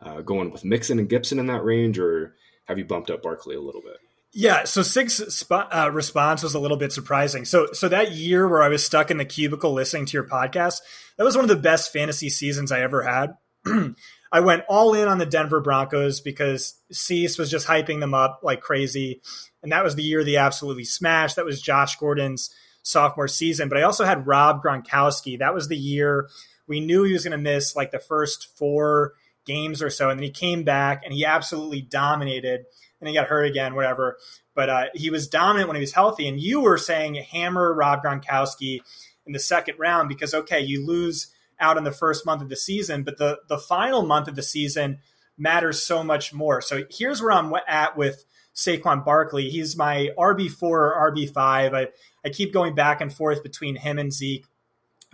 [SPEAKER 1] uh, going with Mixon and Gibson in that range, or have you bumped up Barkley a little bit?
[SPEAKER 3] Yeah, so Sig's uh, response was a little bit surprising. So, so that year where I was stuck in the cubicle listening to your podcast, that was one of the best fantasy seasons I ever had. I went all in on the Denver Broncos because Cease was just hyping them up like crazy. And that was the year they absolutely smashed. That was Josh Gordon's sophomore season. But I also had Rob Gronkowski. That was the year we knew he was going to miss like the first four games or so. And then he came back and he absolutely dominated. And he got hurt again, whatever. But uh, he was dominant when he was healthy. And you were saying hammer Rob Gronkowski in the second round because, okay, you lose out in the first month of the season, but the the final month of the season matters so much more. So here's where I'm at with Saquon Barkley. He's my RB four or RB five. I I keep going back and forth between him and Zeke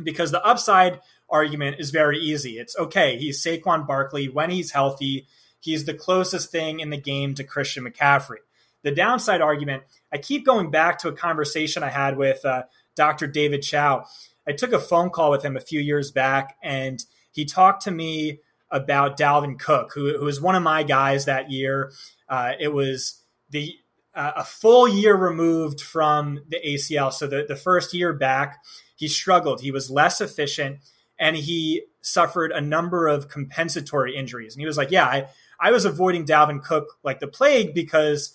[SPEAKER 3] because the upside argument is very easy. It's okay. He's Saquon Barkley when he's healthy. he's the closest thing in the game to Christian McCaffrey. The downside argument, I keep going back to a conversation I had with uh, Dr. David Chao. I took a phone call with him a few years back, and he talked to me about Dalvin Cook, who, who was one of my guys that year. Uh, it was the uh, a full year removed from the ACL. So the, the first year back, he struggled. He was less efficient and he suffered a number of compensatory injuries. And he was like, Yeah, I, I was avoiding Dalvin Cook like the plague because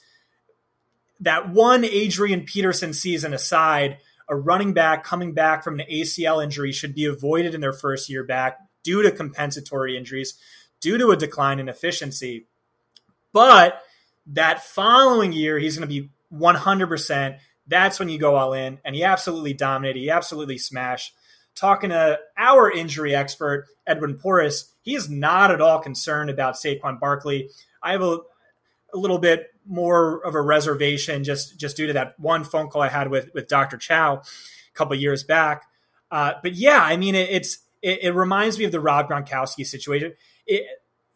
[SPEAKER 3] that one Adrian Peterson season aside, a running back coming back from an ACL injury should be avoided in their first year back due to compensatory injuries, due to a decline in efficiency. But that following year, he's going to be 100%. That's when you go all in. And he absolutely dominated. He absolutely smashed. Talking to our injury expert, Edwin Porras, he is not at all concerned about Saquon Barkley. I have a, a little bit more of a reservation just, just due to that one phone call I had with, with Dr. Chao a couple years back. Uh, but yeah, I mean, it, it's it, it, reminds me of the Rob Gronkowski situation. It,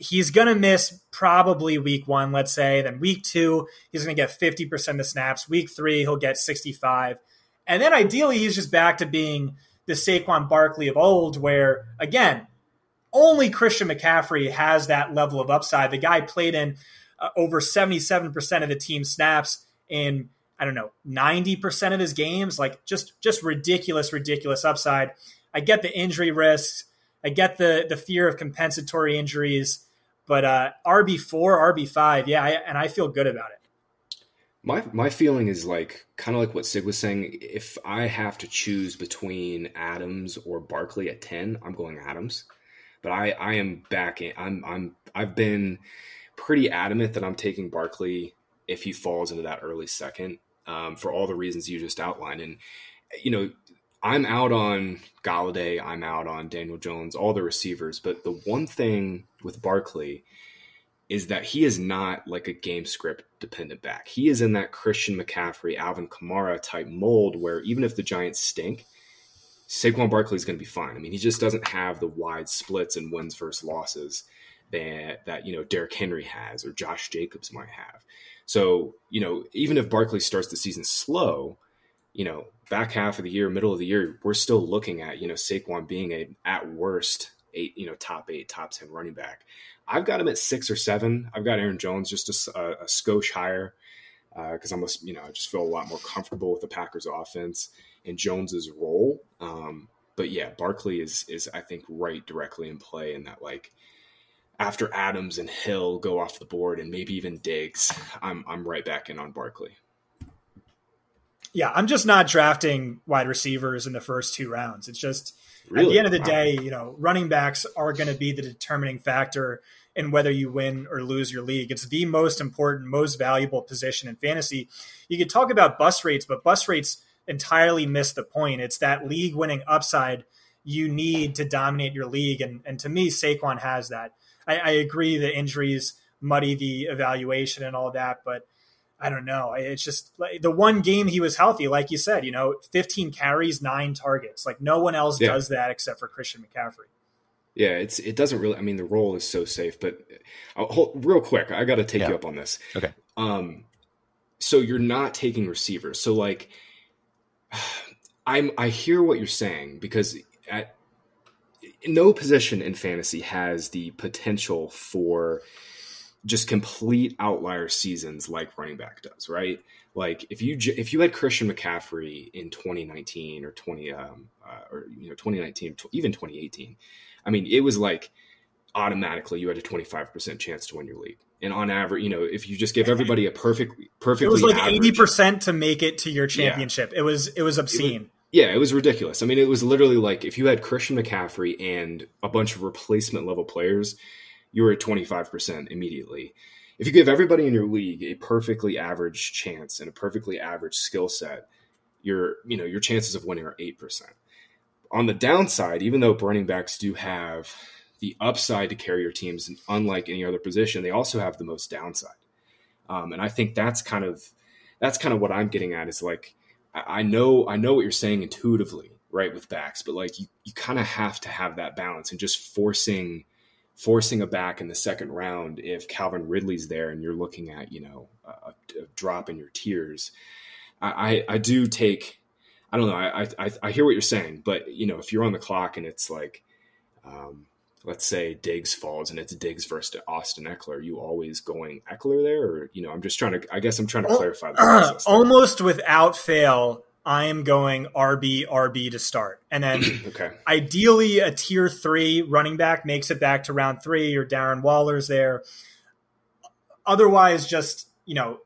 [SPEAKER 3] he's going to miss probably week one, let's say. Then week two, he's going to get 50% of the snaps. Week three, he'll get 65. And then ideally, he's just back to being the Saquon Barkley of old, where, again, only Christian McCaffrey has that level of upside. The guy played in uh, over 77% of the team snaps in, I don't know, 90% of his games. Like just, just ridiculous, ridiculous upside. I get the injury risks. I get the the fear of compensatory injuries. But uh, RB four, RB five, yeah, I, and I feel good about it.
[SPEAKER 1] My my feeling is like kind of like what Sig was saying. If I have to choose between Adams or Barkley at ten, I'm going Adams. But I I am backing. I'm I'm I've been pretty adamant that I'm taking Barkley if he falls into that early second um, for all the reasons you just outlined. And you know, I'm out on Golladay, I'm out on Daniel Jones, all the receivers. But the one thing with Barkley is that he is not like a game script dependent back. He is in that Christian McCaffrey, Alvin Kamara type mold where even if the Giants stink, Saquon Barkley is going to be fine. I mean, he just doesn't have the wide splits and wins versus losses that that you know Derrick Henry has or Josh Jacobs might have. So you know, even if Barkley starts the season slow, you know, back half of the year, middle of the year, we're still looking at, you know, Saquon being a at worst eight, you know, top eight, top 10 running back. I've got him at six or seven. I've got Aaron Jones just a, a, a skosh higher because uh, I'm, a, you know, I just feel a lot more comfortable with the Packers offense and Jones's role. Um, but yeah, Barkley is, is I think right directly in play in that like after Adams and Hill go off the board and maybe even Diggs, I'm, I'm right back in on Barkley.
[SPEAKER 3] Yeah, I'm just not drafting wide receivers in the first two rounds. It's just really? at the end of the wow. day, you know, running backs are going to be the determining factor in whether you win or lose your league. It's the most important, most valuable position in fantasy. You could talk about bus rates, but bus rates entirely miss the point. It's that league winning upside you need to dominate your league. And, and to me, Saquon has that. I, I agree that injuries muddy the evaluation and all that, but I don't know. It's just like the one game he was healthy, like you said, you know, 15 carries, nine targets. Like no one else yeah. does that except for Christian McCaffrey.
[SPEAKER 1] Yeah, it's it doesn't really. I mean, the role is so safe. But I'll, uh, hold, real quick, I got to take yeah. you up on this.
[SPEAKER 2] Okay.
[SPEAKER 1] Um, so you're not taking receivers. So like, I'm I hear what you're saying because at no position in fantasy has the potential for just complete outlier seasons like running back does, right? Like if you if you had Christian McCaffrey in 2019 or 20 um, uh, or you know 2019 even 2018, I mean it was like automatically you had a 25% chance to win your league. And on average, you know, if you just give everybody a perfect perfect,
[SPEAKER 3] it was like eighty percent to make it to your championship. Yeah. It was it was obscene. It was,
[SPEAKER 1] yeah, it was ridiculous. I mean, it was literally like if you had Christian McCaffrey and a bunch of replacement level players, you were at 25% immediately. If you give everybody in your league a perfectly average chance and a perfectly average skill set, your you know your chances of winning are 8%. On the downside, even though running backs do have the upside to carry your teams, unlike any other position, they also have the most downside. Um, and I think that's kind of that's kind of what I'm getting at is like I know I know what you're saying intuitively, right, with backs, but like you, you kind of have to have that balance and just forcing forcing a back in the second round if Calvin Ridley's there and you're looking at you know a, a drop in your tiers. I, I, I do take I don't know I, I I hear what you're saying, but you know if you're on the clock and it's like um, let's say Diggs falls and it's Diggs versus Austin Ekeler, are you always going Ekeler there, or you know I'm just trying to I guess I'm trying to clarify the process.
[SPEAKER 3] Almost without fail, I am going RB RB to start, and then
[SPEAKER 1] okay.
[SPEAKER 3] ideally a tier three running back makes it back to round three, or Darren Waller's there. Otherwise, just you know,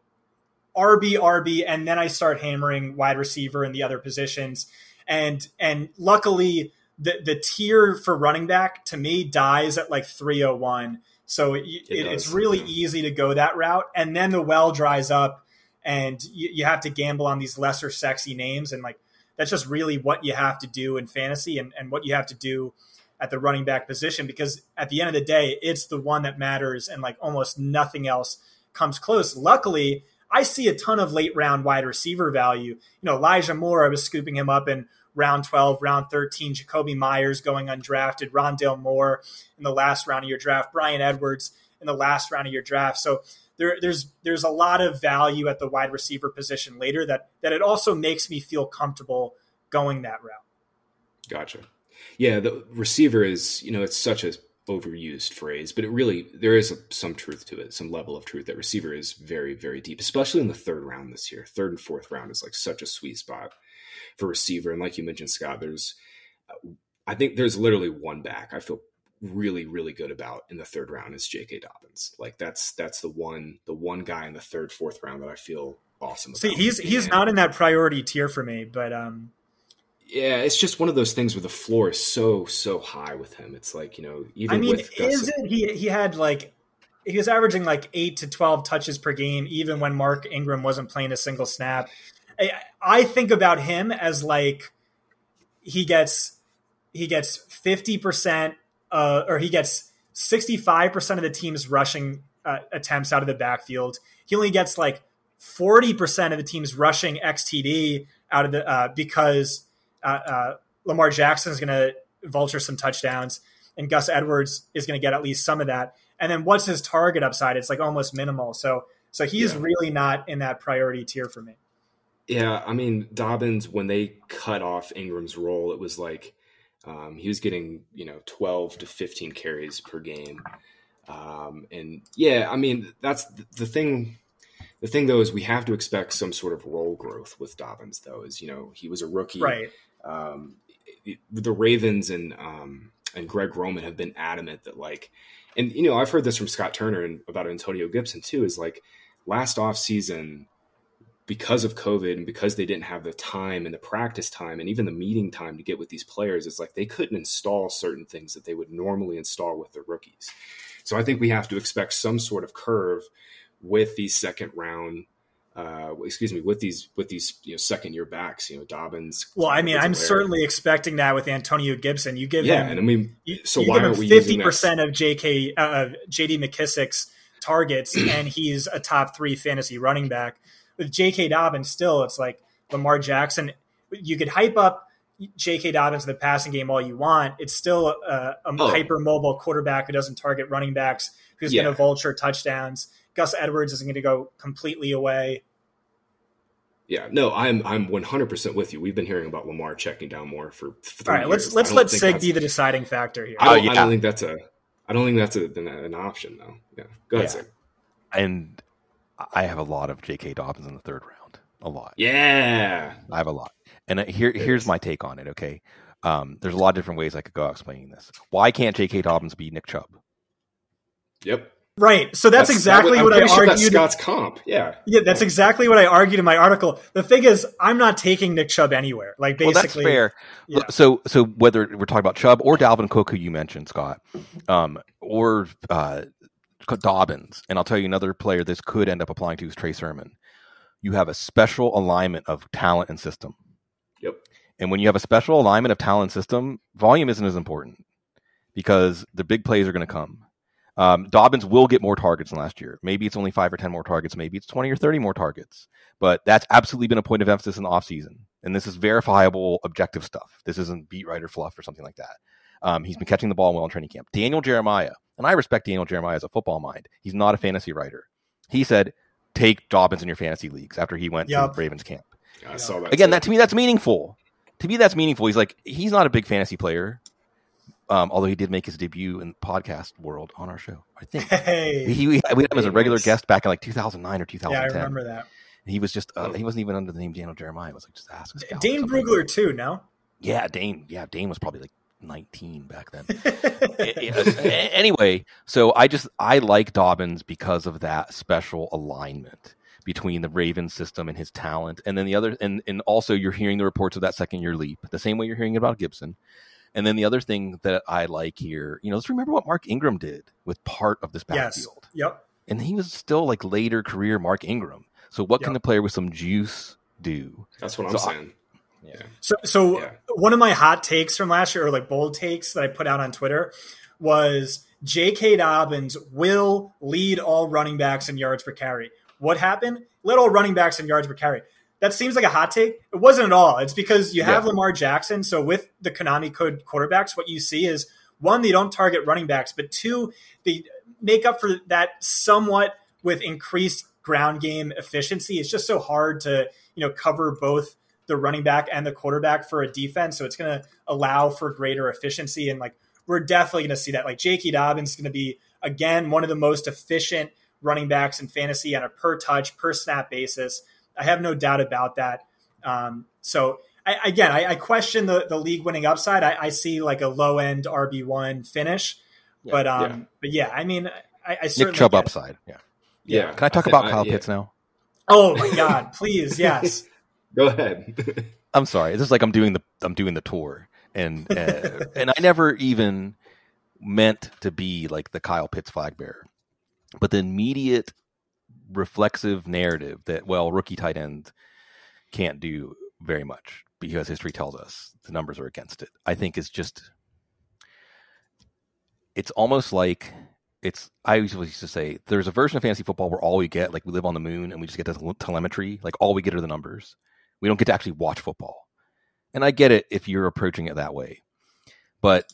[SPEAKER 3] RB RB, and then I start hammering wide receiver and the other positions, and and luckily the the tier for running back to me dies at like 301. So it, it, it's really easy to go that route, and then the well dries up and you, you have to gamble on these lesser sexy names and like that's just really what you have to do in fantasy and, and what you have to do at the running back position because at the end of the day it's the one that matters and like almost nothing else comes close. Luckily i see a ton of late round wide receiver value. You know elijah moore i was scooping him up in round 12 round 13 jakobi meyers going undrafted rondale moore in the last round of your draft bryan edwards in the last round of your draft. So there, there's there's a lot of value at the wide receiver position later that that it also makes me feel comfortable going that route.
[SPEAKER 1] Gotcha. Yeah, the receiver is you know it's such a overused phrase, but it really there is a, some truth to it, some level of truth that receiver is very very deep, especially in the third round this year. Third and fourth round is like such a sweet spot for receiver, and like you mentioned, Scott, there's I think there's literally one back I feel really really good about in the third round is J.K. Dobbins. Like that's that's the one the one guy in the third fourth round that I feel awesome.
[SPEAKER 3] See, he's he's not in that priority tier for me, but um,
[SPEAKER 1] yeah, it's just one of those things where the floor is so so high with him. It's like you know even
[SPEAKER 3] I mean,
[SPEAKER 1] with
[SPEAKER 3] is it he he had like he was averaging like eight to twelve touches per game, even when Mark Ingram wasn't playing a single snap. I, I think about him as like he gets he gets fifty percent uh, or he gets 65% of the team's rushing uh, attempts out of the backfield. He only gets like 40% of the team's rushing XTD out of the uh, because uh, uh, Lamar Jackson is going to vulture some touchdowns and Gus Edwards is going to get at least some of that. And then what's his target upside? It's like almost minimal. So so he's yeah. really not in that priority tier for me.
[SPEAKER 1] Yeah, I mean Dobbins when they cut off Ingram's role, it was like um, he was getting, you know, 12 to 15 carries per game. Um, and yeah, I mean, that's the thing. The thing though is we have to expect some sort of role growth with Dobbins though, is, you know, he was a rookie.
[SPEAKER 3] Right.
[SPEAKER 1] Um, it, the Ravens and, um, and Greg Roman have been adamant that like, and you know, I've heard this from Scott Turner and about Antonio Gibson too, is like last off season, because of COVID and because they didn't have the time and the practice time and even the meeting time to get with these players, it's like they couldn't install certain things that they would normally install with their rookies. So I think we have to expect some sort of curve with these second round uh, excuse me, with these with these you know second year backs, you know Dobbins.
[SPEAKER 3] Well, I mean, I'm certainly expecting that with Antonio Gibson. You give
[SPEAKER 1] yeah,
[SPEAKER 3] him,
[SPEAKER 1] and I mean, so why are
[SPEAKER 3] we fifty percent of J.K. Uh, J.D. McKissic's targets, and he's a top three fantasy running back with J.K. Dobbins, still it's like Lamar Jackson. You could hype up J.K. Dobbins in the passing game all you want. It's still a, a oh. hyper mobile quarterback who doesn't target running backs, who's yeah. going to vulture touchdowns. Gus Edwards isn't going to go completely away.
[SPEAKER 1] Yeah, no, I'm I'm 100 percent with you. We've been hearing about Lamar checking down more for.
[SPEAKER 3] All right, let's let's let Sig be the deciding factor here.
[SPEAKER 1] I don't, oh, yeah. I don't, think that's a I don't think that's a, an, an option though. Yeah, go ahead, yeah. Sig.
[SPEAKER 2] And I have a lot of J.K. Dobbins in the third round. A lot.
[SPEAKER 1] Yeah,
[SPEAKER 2] I have a lot. And uh, here, here's my take on it. Okay, um, there's a lot of different ways I could go explaining this. Why can't J.K. Dobbins be Nick Chubb?
[SPEAKER 1] Yep.
[SPEAKER 3] Right. So that's, that's exactly that, what I sure argued.
[SPEAKER 1] Scott's comp. Yeah.
[SPEAKER 3] Yeah, that's exactly what I argued in my article. The thing is, I'm not taking Nick Chubb anywhere. Like basically,
[SPEAKER 2] well, that's fair. Yeah. So, so whether we're talking about Chubb or Dalvin Cook, who you mentioned, Scott, um, or uh, Dobbins, and I'll tell you another player this could end up applying to is Trey Sermon. You have a special alignment of talent and system.
[SPEAKER 1] Yep.
[SPEAKER 2] And when you have a special alignment of talent and system, volume isn't as important because the big plays are going to come. Um, Dobbins will get more targets than last year. Maybe it's only five or 10 more targets. Maybe it's 20 or 30 more targets. But that's absolutely been a point of emphasis in the offseason. And this is verifiable, objective stuff. This isn't beat writer fluff or something like that. Um, he's been catching the ball well in training camp. Daniel Jeremiah, and I respect Daniel Jeremiah as a football mind. He's not a fantasy writer. He said, take Dobbins in your fantasy leagues after he went
[SPEAKER 3] Yep.
[SPEAKER 2] to Ravens camp.
[SPEAKER 1] I saw that
[SPEAKER 2] Again,
[SPEAKER 1] too.
[SPEAKER 2] that to me, that's meaningful. To me, that's meaningful. He's like, he's not a big fantasy player, um, although he did make his debut in the podcast world on our show. I think
[SPEAKER 3] Hey,
[SPEAKER 2] he, we had him as a regular
[SPEAKER 1] Nice.
[SPEAKER 2] guest back in like 2009 or
[SPEAKER 3] yeah,
[SPEAKER 2] 2010.
[SPEAKER 3] I remember that.
[SPEAKER 2] He was just, uh,
[SPEAKER 1] Oh.
[SPEAKER 2] he wasn't even under the name Daniel Jeremiah. It was like just ask. a
[SPEAKER 3] Dane
[SPEAKER 2] something.
[SPEAKER 3] Brugler too. No.
[SPEAKER 2] Yeah, Dane. Yeah, Dane was probably like 19 back then. A- anyway, so I just I like Dobbins because of that special alignment between the Ravens system and his talent, and then the other, and and also you're hearing the reports of that second year leap, the same way you're hearing about Gibson. And then the other thing that I like here, you know, let's remember what Mark Ingram did with part of this
[SPEAKER 3] yes.
[SPEAKER 2] backfield,
[SPEAKER 3] Yep.
[SPEAKER 2] and he was still like later career Mark Ingram. So what can
[SPEAKER 3] Yep.
[SPEAKER 2] the player with some juice do?
[SPEAKER 1] That's what I'm
[SPEAKER 2] saying. I-
[SPEAKER 3] So, so
[SPEAKER 1] Yeah.
[SPEAKER 3] one of my hot takes from last year, or like bold takes that I put out on Twitter, was J.K. Dobbins will lead all running backs in yards per carry. What happened? Led all running backs in yards per carry. That seems like a hot take. It wasn't at all. It's because you have
[SPEAKER 2] Yeah.
[SPEAKER 3] Lamar Jackson. So with the Konami code quarterbacks, what you see is one, they don't target running backs, but two, they make up for that somewhat with increased ground game efficiency. It's just so hard to, you know, cover both the running back and the quarterback for a defense. So it's going to allow for greater efficiency. And like, we're definitely going to see that. Like, J.K. Dobbins is going to be, again, one of the most efficient running backs in fantasy on a per touch, per snap basis. I have no doubt about that. Um, so, I, again, I, I question the, the league winning upside. I, I see like a low end RB1 finish.
[SPEAKER 2] Yeah.
[SPEAKER 3] but, um,
[SPEAKER 1] Yeah.
[SPEAKER 3] but yeah, I mean, I, I certainly
[SPEAKER 2] Nick Chubb upside. Yeah.
[SPEAKER 1] Yeah.
[SPEAKER 2] Can I talk
[SPEAKER 1] thi-
[SPEAKER 2] about Kyle
[SPEAKER 1] yeah.
[SPEAKER 2] Pitts now?
[SPEAKER 3] Oh my God, please. Yes.
[SPEAKER 1] Go ahead.
[SPEAKER 2] I'm sorry. This is like I'm doing the I'm doing the tour, and uh, and I never even meant to be like the Kyle Pitts flag bearer, but the immediate reflexive narrative that well rookie tight end can't do very much because history tells us the numbers are against it. I think is just it's almost like it's I usually used to say there's a version of fantasy football where all we get like we live on the moon and we just get the telemetry like all we get are the numbers we don't get to actually watch football. And I get it if you're approaching it that way. But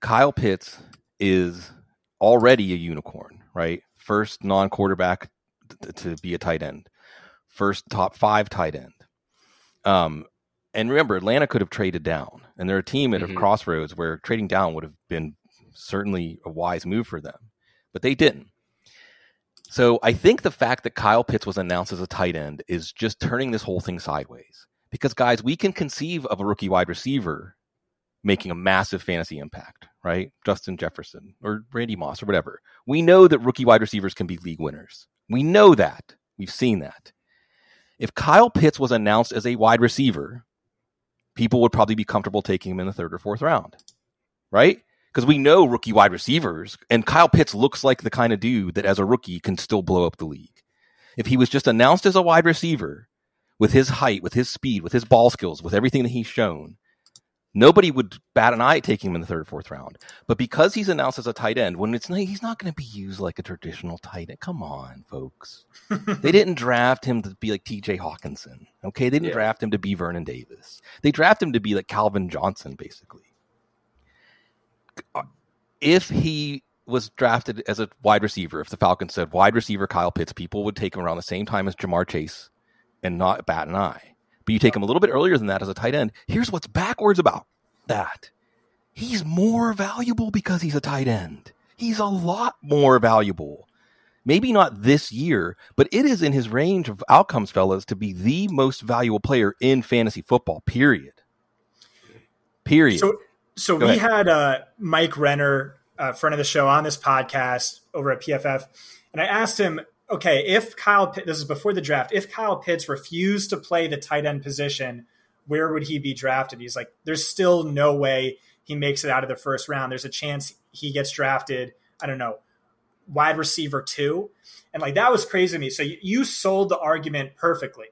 [SPEAKER 2] Kyle Pitts is already a unicorn, right? First non quarterback to be a tight end, first top five tight end. Um, and remember, Atlanta could have traded down, and they're a team at
[SPEAKER 1] Mhm.
[SPEAKER 2] a crossroads where trading down would have been certainly a wise move for them, but they didn't. So I think the fact that Kyle Pitts was announced as a tight end is just turning this whole thing sideways. Because guys, we can conceive of a rookie wide receiver making a massive fantasy impact, right? Justin Jefferson or Randy Moss or whatever. We know that rookie wide receivers can be league winners. We know that. We've seen that. If Kyle Pitts was announced as a wide receiver, people would probably be comfortable taking him in the third or fourth round, right? Because we know rookie wide receivers, and Kyle Pitts looks like the kind of dude that as a rookie can still blow up the league. If he was just announced as a wide receiver with his height, with his speed, with his ball skills, with everything that he's shown, nobody would bat an eye at taking him in the third or fourth round. But because he's announced as a tight end, when it's not, he's not going to be used like a traditional tight end. Come on, folks. they didn't draft him to be like T.J. Hockenson. Okay, they didn't
[SPEAKER 1] Yeah.
[SPEAKER 2] draft him to be Vernon Davis. They drafted him to be like Calvin Johnson, basically. If he was drafted as a wide receiver, if the Falcons said wide receiver Kyle Pitts, people would take him around the same time as Ja'Marr Chase and not bat an eye. But you take him a little bit earlier than that as a tight end. Here's what's backwards about that. He's more valuable because he's a tight end. He's a lot more valuable. Maybe not this year, but it is in his range of outcomes, fellas, to be the most valuable player in fantasy football, period. Period.
[SPEAKER 3] So, so
[SPEAKER 2] Go
[SPEAKER 3] we
[SPEAKER 2] ahead.
[SPEAKER 3] had uh, Mike Renner, uh, friend of the show, on this podcast over at PFF, and I asked him, okay, if Kyle, Pitt, this is before the draft, if Kyle Pitts refused to play the tight end position, where would he be drafted? He's like, there's still no way he makes it out of the first round. There's a chance he gets drafted. I don't know, wide receiver two, and like that was crazy to me. So you, you sold the argument perfectly.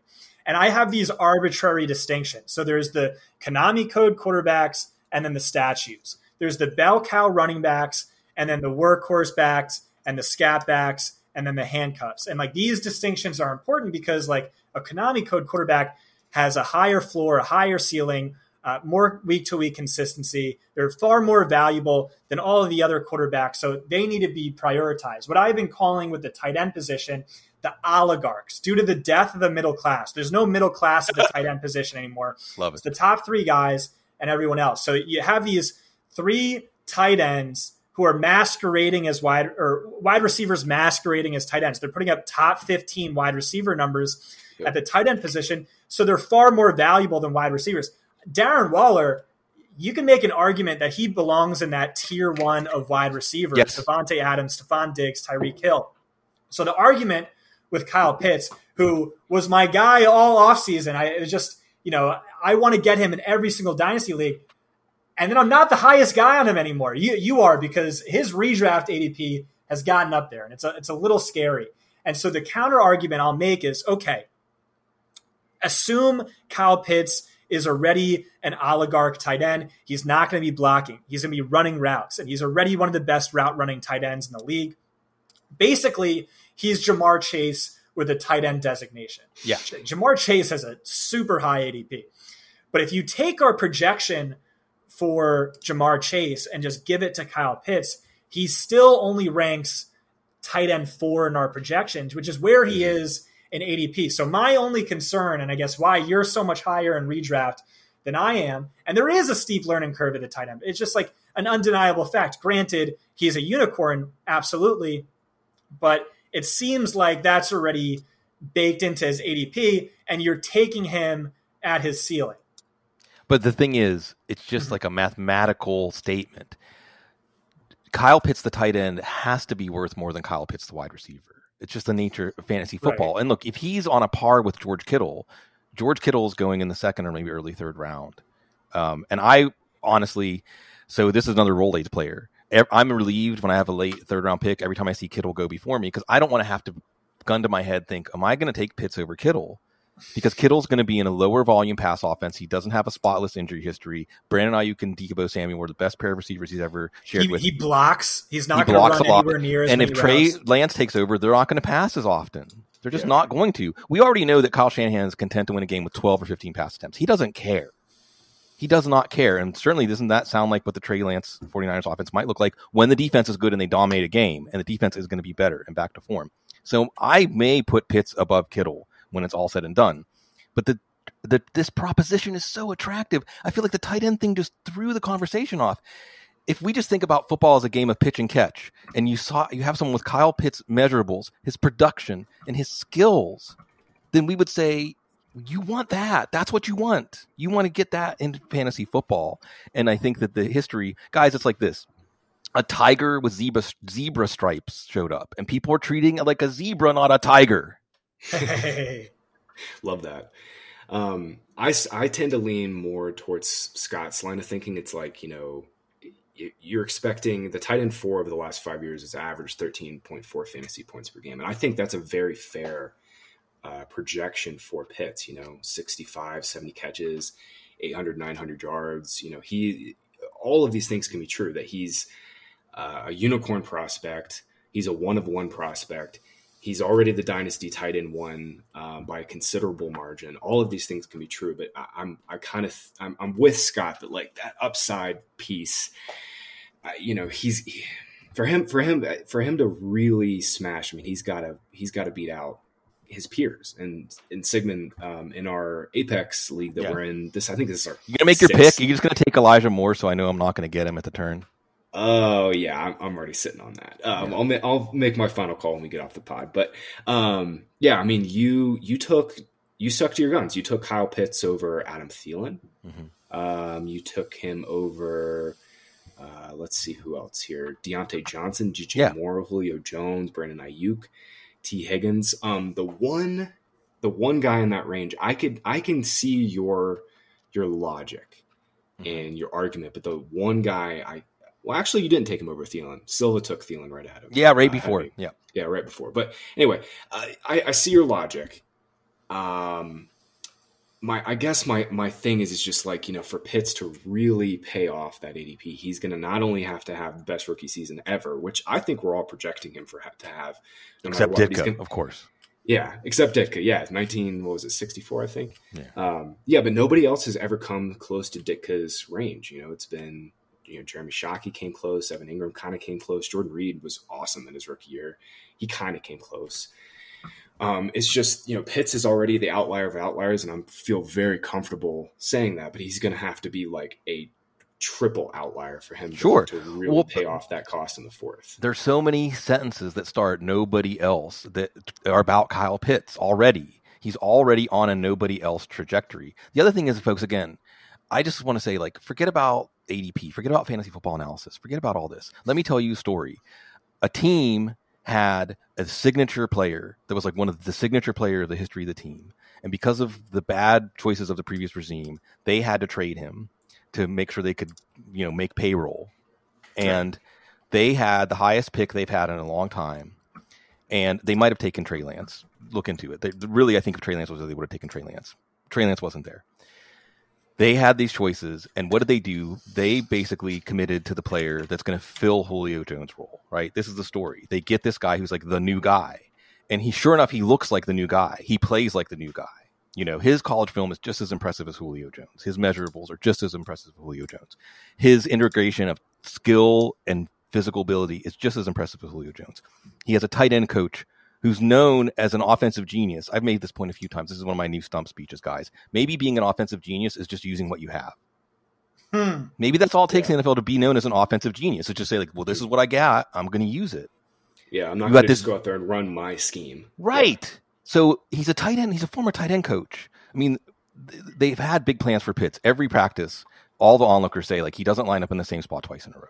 [SPEAKER 3] And I have these arbitrary distinctions. So there's the Konami code quarterbacks and then the statues. There's the bell cow running backs and then the workhorse backs and the scat backs and then the handcuffs. And like these distinctions are important because like a Konami code quarterback has a higher floor, a higher ceiling, uh, more week to week consistency. They're far more valuable than all of the other quarterbacks, so they need to be prioritized. What I've been calling with the tight end position, the oligarchs, due to the death of the middle class. There's no middle class at the tight end position anymore.
[SPEAKER 2] Love
[SPEAKER 3] It's
[SPEAKER 2] it.
[SPEAKER 3] the top three guys and everyone else. So you have these three tight ends who are masquerading as wide or wide receivers masquerading as tight ends. They're putting up top 15 wide receiver numbers
[SPEAKER 1] Yep.
[SPEAKER 3] at the tight end position. So they're far more valuable than wide receivers. Darren Waller, you can make an argument that he belongs in that tier one of wide receivers.
[SPEAKER 2] Yes.
[SPEAKER 3] Davante Adams, Stefon Diggs, Tyreek Hill. So the argument with Kyle Pitts, who was my guy all offseason, I it was just, you know, I want to get him in every single dynasty league. And then I'm not the highest guy on him anymore. You you are because his redraft ADP has gotten up there and it's a it's a little scary. And so the counter argument I'll make is okay, assume Kyle Pitts is already an oligarch tight end. He's not going to be blocking. He's going to be running routes, and he's already one of the best route running tight ends in the league. Basically, he's Ja'Marr Chase with a tight end designation.
[SPEAKER 2] Yeah.
[SPEAKER 3] Ja'Marr Chase has a super high ADP. But if you take our projection for Ja'Marr Chase and just give it to Kyle Pitts, he still only ranks tight end four in our projections, which is where he mm-hmm. is in ADP. So my only concern, and I guess why you're so much higher in redraft than I am, and there is a steep learning curve at the tight end. It's just like an undeniable fact. Granted, he's a unicorn, absolutely, but it seems like that's already baked into his ADP, and you're taking him at his ceiling.
[SPEAKER 2] But the thing is, it's just like a mathematical statement. Kyle Pitts, the tight end, has to be worth more than Kyle Pitts, the wide receiver. It's just the nature of fantasy
[SPEAKER 3] Right.
[SPEAKER 2] football. And look, if he's on a par with George Kittle, George Kittle is going in the second or maybe early third round. Um, and I honestly, so this is another Rolaids player. I'm relieved when I have a late third round pick every time I see Kittle go before me because I don't want to have to gun to my head think, am I going to take Pitts over Kittle? Because Kittle's going to be in a lower volume pass offense. He doesn't have a spotless injury history. Brandon Aiyuk and Deebo Samuel were the best pair of receivers he's ever shared
[SPEAKER 3] He,
[SPEAKER 2] with.
[SPEAKER 3] he blocks. He's
[SPEAKER 2] He
[SPEAKER 3] not going to
[SPEAKER 2] blocks a lot.
[SPEAKER 3] anywhere near as
[SPEAKER 2] and if Trey
[SPEAKER 3] routes.
[SPEAKER 2] Lance takes over, they're not going to pass as often. They're just
[SPEAKER 3] Yeah.
[SPEAKER 2] not going to. We already know that Kyle Shanahan is content to win a game with 12 or 15 pass attempts. He doesn't care. He does not care. And certainly doesn't that sound like what the Trey Lance 49ers offense might look like when the defense is good and they dominate a game and the defense is going to be better and back to form. So I may put Pitts above Kittle when it's all said and done. But the the, this proposition is so attractive. I feel like the tight end thing just threw the conversation off. If we just think about football as a game of pitch and catch, and you saw you have someone with Kyle Pitts measurables, his production, and his skills, then we would say you want that. That's what you want. You want to get that into fantasy football. And I think that the history, guys, it's like this. A tiger with zebra zebra stripes showed up, and people are treating it like a zebra, not a tiger.
[SPEAKER 3] Hey.
[SPEAKER 1] Love that. Um, I, I tend to lean more towards Scott's line of thinking. It's like, you know, you're expecting the tight end four over the last five years has averaged 13.4 fantasy points per game. And I think that's a very fair uh, projection for Pitts, you know, 65, 70 catches, 800, 900 yards. You know, he, all of these things can be true that he's uh, a unicorn prospect. He's a one of one prospect. He's already the dynasty tight end one um, by a considerable margin. All of these things can be true, but I, I'm I kind of I'm, I'm with Scott that like that upside piece. Uh, you know, he's for him for him for him to really smash. I mean, he's got to he's got to beat out his peers and in Sigmund um, in our Apex league that
[SPEAKER 2] Yeah.
[SPEAKER 1] we're in. This I think this is our
[SPEAKER 2] You're gonna make your pick. You're just gonna take Elijah Moore, so I know I'm not gonna get him at the turn.
[SPEAKER 1] Oh yeah, I'm, I'm already sitting on that. Um,
[SPEAKER 2] Yeah.
[SPEAKER 1] I'll ma- I'll make my final call when we get off the pod. But um, yeah, I mean, you you took you stuck to your guns. You took Kyle Pitts over Adam Thielen.
[SPEAKER 2] Mhm.
[SPEAKER 1] Um, you took him over. Uh, let's see who else here: Diontae Johnson, DJ
[SPEAKER 2] Yeah.
[SPEAKER 1] Moore, Julio Jones, Brandon Aiyuk, Tee Higgins. Um, the one the one guy in that range, I could I can see your your logic
[SPEAKER 2] Mhm.
[SPEAKER 1] and your argument, but the one guy I well, actually, you didn't take him over Thielen. Silva took Thielen right ahead of him.
[SPEAKER 2] Yeah, right
[SPEAKER 1] Uh,
[SPEAKER 2] before. Yeah.
[SPEAKER 1] yeah, right before. But anyway, I, I, I see your logic. Um, my I guess my my thing is is just like you know for Pitts to really pay off that ADP, he's going to not only have to have the best rookie season ever, which I think we're all projecting him for ha- to have, no
[SPEAKER 2] Except Ditka,
[SPEAKER 1] gonna-
[SPEAKER 2] of course.
[SPEAKER 1] Yeah, except Ditka. Yeah, nineteen. What was it? Sixty four, I think.
[SPEAKER 2] Yeah.
[SPEAKER 1] Um, yeah, but nobody else has ever come close to Ditka's range. You know, it's been you know Jeremy Shockey came close. Evan Engram kind of came close. Jordan Reed was awesome in his rookie year. He kind of came close. Um, it's just you know Pitts is already the outlier of outliers, and I feel very comfortable saying that. But he's going to have to be like a triple outlier for him to-
[SPEAKER 2] Sure.
[SPEAKER 1] to, really
[SPEAKER 2] Well,
[SPEAKER 1] pay off that cost in the fourth.
[SPEAKER 2] There's so many sentences that start nobody else that are about Kyle Pitts already. He's already on a nobody else trajectory. The other thing is, folks, again, I just want to say, like, forget about ADP, forget about fantasy football analysis, forget about all this. Let me tell you a story. A team had a signature player that was like one of the signature player of the history of the team. And because of the bad choices of the previous regime, they had to trade him to make sure they could, you know, make payroll. And they had the highest pick they've had in a long time. And they might have taken Trey Lance. Look into it. They, really, I think if Trey Lance was there, they would have taken Trey Lance. Trey Lance wasn't there. They had these choices, and what did they do? They basically committed to the player that's going to fill Julio Jones' role, right? This is the story. They get this guy who's like the new guy, and he, sure enough, he looks like the new guy. He plays like the new guy. You know, his college film is just as impressive as Julio Jones. His measurables are just as impressive as Julio Jones. His integration of skill and physical ability is just as impressive as Julio Jones. He has a tight end coach who's known as an offensive genius. I've made this point a few times. This is one of my new stump speeches, guys. Maybe being an offensive genius is just using what you have.
[SPEAKER 3] Hmm.
[SPEAKER 2] Maybe that's all it takes in the NFL to be known as an offensive genius. It's just say like, well, this is what I got. I'm going to use it.
[SPEAKER 1] Yeah, I'm not going
[SPEAKER 2] got
[SPEAKER 1] to just
[SPEAKER 2] this-
[SPEAKER 1] go out there and run my scheme.
[SPEAKER 2] Right. So he's a tight end. He's a former tight end coach. I mean, they've had big plans for Pitts. Every practice, all the onlookers say like he doesn't line up in the same spot twice in a row.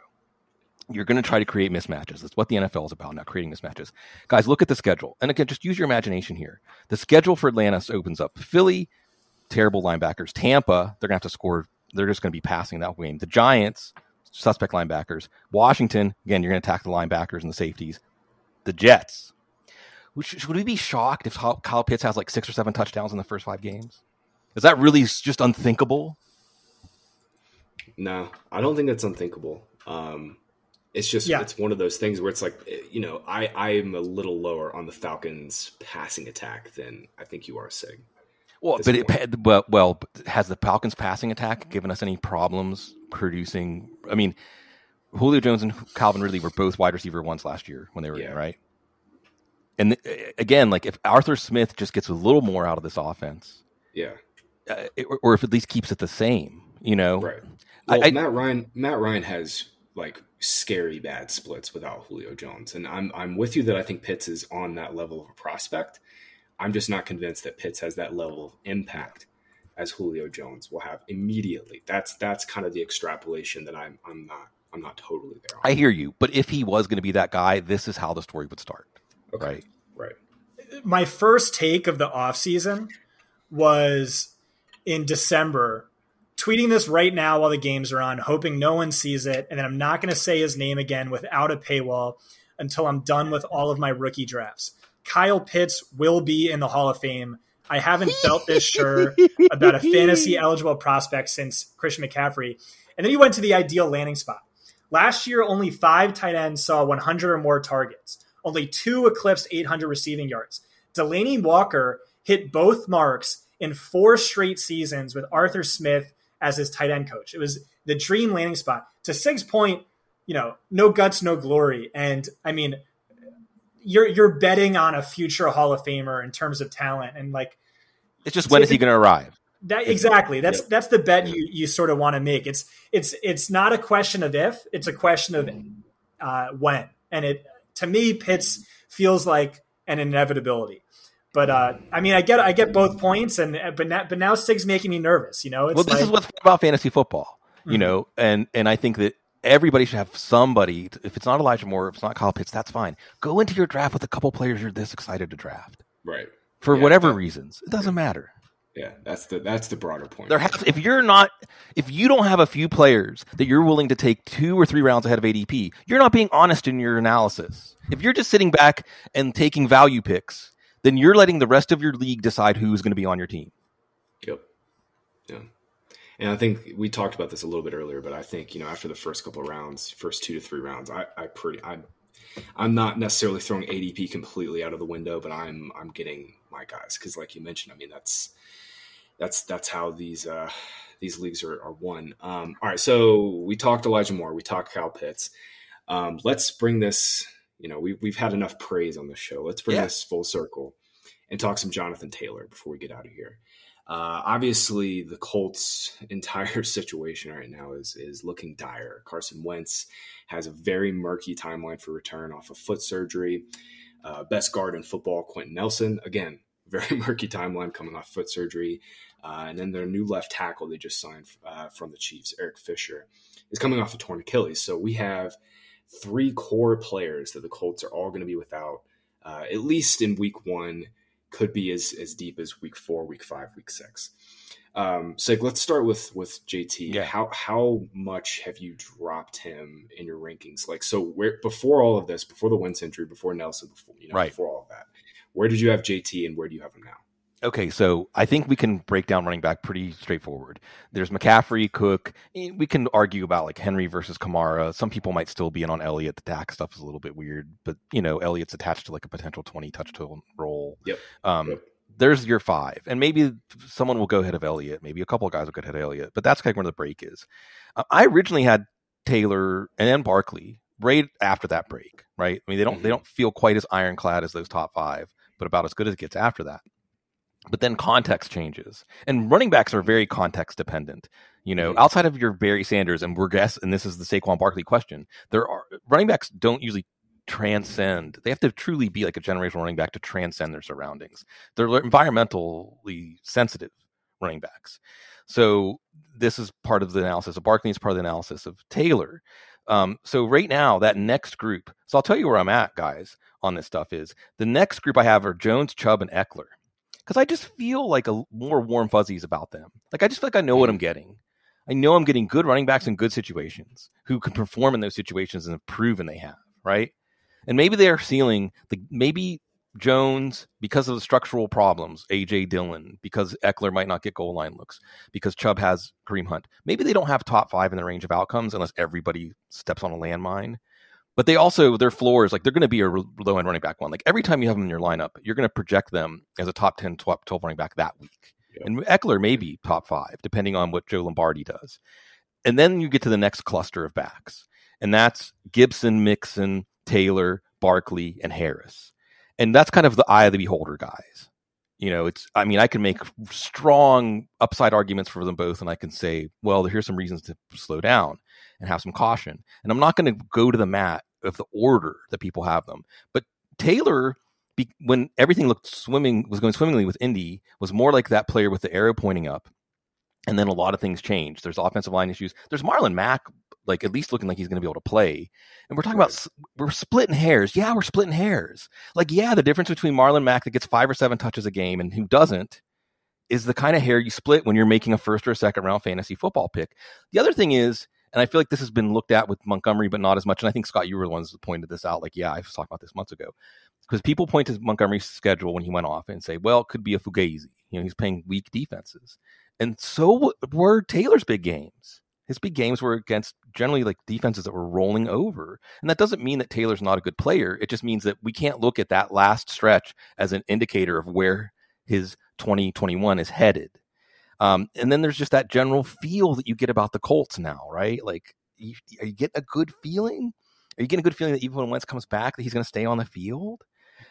[SPEAKER 2] You're going to try to create mismatches. That's what the NFL is about, not creating mismatches. Guys, look at the schedule. And again, just use your imagination here. The schedule for Atlanta opens up Philly, terrible linebackers. Tampa, they're going to have to score. They're just going to be passing that game. The Giants, suspect linebackers. Washington, again, you're going to attack the linebackers and the safeties. The Jets, should we be shocked if Kyle Pitts has like six or seven touchdowns in the first five games? Is that really just unthinkable?
[SPEAKER 1] No, I don't think that's unthinkable. Um, it's just
[SPEAKER 3] Yeah.
[SPEAKER 1] it's one of those things where it's like eh, you know I I am a little lower on the Falcons passing attack than I think you are, Sig.
[SPEAKER 2] Well, but it,
[SPEAKER 1] point.
[SPEAKER 2] pa- well, well, has the Falcons' passing attack given us any problems producing? I mean, Julio Jones and Calvin Ridley were both wide receiver ones last year when they were
[SPEAKER 1] Yeah.
[SPEAKER 2] in, right? And th- again, like if Arthur Smith just gets a little more out of this offense,
[SPEAKER 1] Yeah,
[SPEAKER 2] uh, it- or, or if at least keeps it the same, you know,
[SPEAKER 1] right.
[SPEAKER 2] I-
[SPEAKER 1] Well,
[SPEAKER 2] I-
[SPEAKER 1] Matt Ryan Matt Ryan has like scary bad splits without Julio Jones, and I'm I'm with you that I think Pitts is on that level of a prospect. I'm just not convinced that Pitts has that level of impact as Julio Jones will have immediately. That's that's kind of the extrapolation that I'm I'm not I'm not totally there. On.
[SPEAKER 2] I hear you. But if he was going to be that guy, this is how the story would start,
[SPEAKER 1] Okay.
[SPEAKER 2] right?
[SPEAKER 1] Right.
[SPEAKER 3] my first take of the offseason was in December, tweeting this right now while the games are on, hoping no one sees it. And then I'm not going to say his name again without a paywall until I'm done with all of my rookie drafts. Kyle Pitts will be in the Hall of Fame. I haven't felt this sure about a fantasy eligible prospect since Christian McCaffrey. And then he went to the ideal landing spot. Last year, only five tight ends saw 100 or more targets. Only two eclipsed 800 receiving yards. Delanie Walker hit both marks in four straight seasons with Arthur Smith as his tight end coach. It was the dream landing spot. To Sig's point, you know, no guts, no glory. And I mean, you're you're betting on a future Hall of Famer in terms of talent, and like
[SPEAKER 2] It's just when is he going to arrive?
[SPEAKER 3] that exactly. That's
[SPEAKER 1] Yep.
[SPEAKER 3] that's the bet you you sort of want to make. It's it's it's not a question of if, it's a question of uh, when. And it to me, Pitts feels like an inevitability. But uh, I mean, I get I get both points, and but now, but now Stig's making me nervous. You know, it's
[SPEAKER 2] well, this
[SPEAKER 3] like,
[SPEAKER 2] is what's about fantasy football, you
[SPEAKER 3] Mhm.
[SPEAKER 2] know, and and I think that everybody should have somebody. If it's not Elijah Moore, if it's not Kyle Pitts, that's fine. Go into your draft with a couple players you're this excited to draft
[SPEAKER 1] Right.
[SPEAKER 2] for
[SPEAKER 1] Yeah,
[SPEAKER 2] whatever
[SPEAKER 1] that-
[SPEAKER 2] reasons. It doesn't matter.
[SPEAKER 1] Yeah. That's the that's the broader point.
[SPEAKER 2] There has if you're not if you don't have a few players that you're willing to take two or three rounds ahead of ADP, you're not being honest in your analysis. If you're just sitting back and taking value picks, then you're letting the rest of your league decide who's going to be on your team.
[SPEAKER 1] Yep. Yeah. And I think we talked about this a little bit earlier, but I think, you know, after the first couple of rounds, first two to three rounds, I, I pretty, I, I'm not necessarily throwing ADP completely out of the window, but I'm I'm getting my guys because, like you mentioned, I mean that's that's that's how these uh, these leagues are, are won. Um, all right, so we talked Elijah Moore, we talked Kyle Pitts. Um, let's bring this. You know, we've we've had enough praise on the show. Let's bring
[SPEAKER 2] Yeah.
[SPEAKER 1] this full circle and talk some Jonathan Taylor before we get out of here. Uh, obviously, the Colts' entire situation right now is is looking dire. Carson Wentz has a very murky timeline for return off of foot surgery. Uh, best guard in football, Quenton Nelson. Again, very murky timeline coming off foot surgery. Uh, and then their new left tackle they just signed uh, from the Chiefs, Eric Fisher, is coming off a torn Achilles. So we have three core players that the Colts are all going to be without, uh, at least in week one, could be as, as deep as week four, week five, week six. Um, so let's start with with JT.
[SPEAKER 2] Yeah.
[SPEAKER 1] How how much have you dropped him in your rankings? Like so, where before all of this, before the Wentz injury, before Nelson, before you know,
[SPEAKER 2] Right.
[SPEAKER 1] before all of that, where did you have JT and where do you have him now?
[SPEAKER 2] Okay, so I think we can break down running back pretty straightforward. There's McCaffrey, Cook. Eh, We can argue about like Henry versus Kamara. Some people might still be in on Elliott. The Dak stuff is a little bit weird, but you know Elliott's attached to like a potential 20 touchdown role.
[SPEAKER 1] Yep.
[SPEAKER 2] Um,
[SPEAKER 1] Yep.
[SPEAKER 2] There's your five, and maybe someone will go ahead of Elliott. Maybe a couple of guys will go ahead of Elliott, but that's kind of where the break is. Uh, I originally had Taylor and then Barkley right after that break. Right? I mean, they don't they
[SPEAKER 1] Mhm.
[SPEAKER 2] don't feel quite as ironclad as those top five, but about as good as it gets after that but then context changes. And running backs are very context dependent. You know
[SPEAKER 1] Mhm.
[SPEAKER 2] outside of your barry sanders and we're guess and this is the saquon barkley question there are running backs don't usually transcend they have to truly be like a generational running back to transcend their surroundings. They're environmentally sensitive running backs. So this is part of the analysis of barkley is part of the analysis of taylor. Um, so right now that next group so i'll tell you where i'm at guys on this stuff is the next group i have are jones chubb and ekeler because I just feel like a more warm fuzzies about them. Like I just feel like I know what mm. I'm getting. I know I'm getting good running backs in good situations who can perform in those situations and have proven they have, right? And maybe they're ceiling the maybe Jones because of the structural problems, AJ Dillon, because Ekeler might not get goal line looks, because Chubb has Kareem Hunt. Maybe they don't have top five in the range of outcomes unless everybody steps on a landmine. But they also their floor is like they're going to be a low end running back one. Like every time you have them in your lineup, you're going to project them as a top 10, 12, 12 running back that week.
[SPEAKER 1] Yeah.
[SPEAKER 2] And Ekeler may be top five, depending on what Joe Lombardi does. And then you get to the next cluster of backs, and that's Gibson, Mixon, Taylor, Barkley, and Harris. And that's kind of the eye of the beholder guys. You know, it's, I mean, I can make strong upside arguments for them both, and I can say, well, here's some reasons to slow down and have some caution. And I'm not going to go to the mat of the order that people have them. But Taylor, be, when everything looked swimming, was going swimmingly with Indy, was more like that player with the arrow pointing up. And then a lot of things changed. There's offensive line issues. There's Marlon Mack, like at least looking like he's going to be able to play. And we're talking about we're splitting hairs. Yeah, we're splitting hairs. Like yeah, the difference between Marlon Mack that gets five or seven touches a game and who doesn't is the kind of hair you split when you're making a first or a second round fantasy football pick. The other thing is, and I feel like this has been looked at with Montgomery, but not as much. And I think Scott, you were the ones that pointed this out. Like, yeah, I was talking about this months ago because people point to Montgomery's schedule when he went off and say, well, it could be a Fugazi. You know, he's playing weak defenses. And so were Taylor's big games. His big games were against generally like defenses that were rolling over. And that doesn't mean that Taylor's not a good player. It just means that we can't look at that last stretch as an indicator of where his 2021 is headed. Um, and then there's just that general feel that you get about the Colts now, right? Like, you, are you getting a good feeling? Are you getting a good feeling that even when Wentz comes back, that he's going to stay on the field?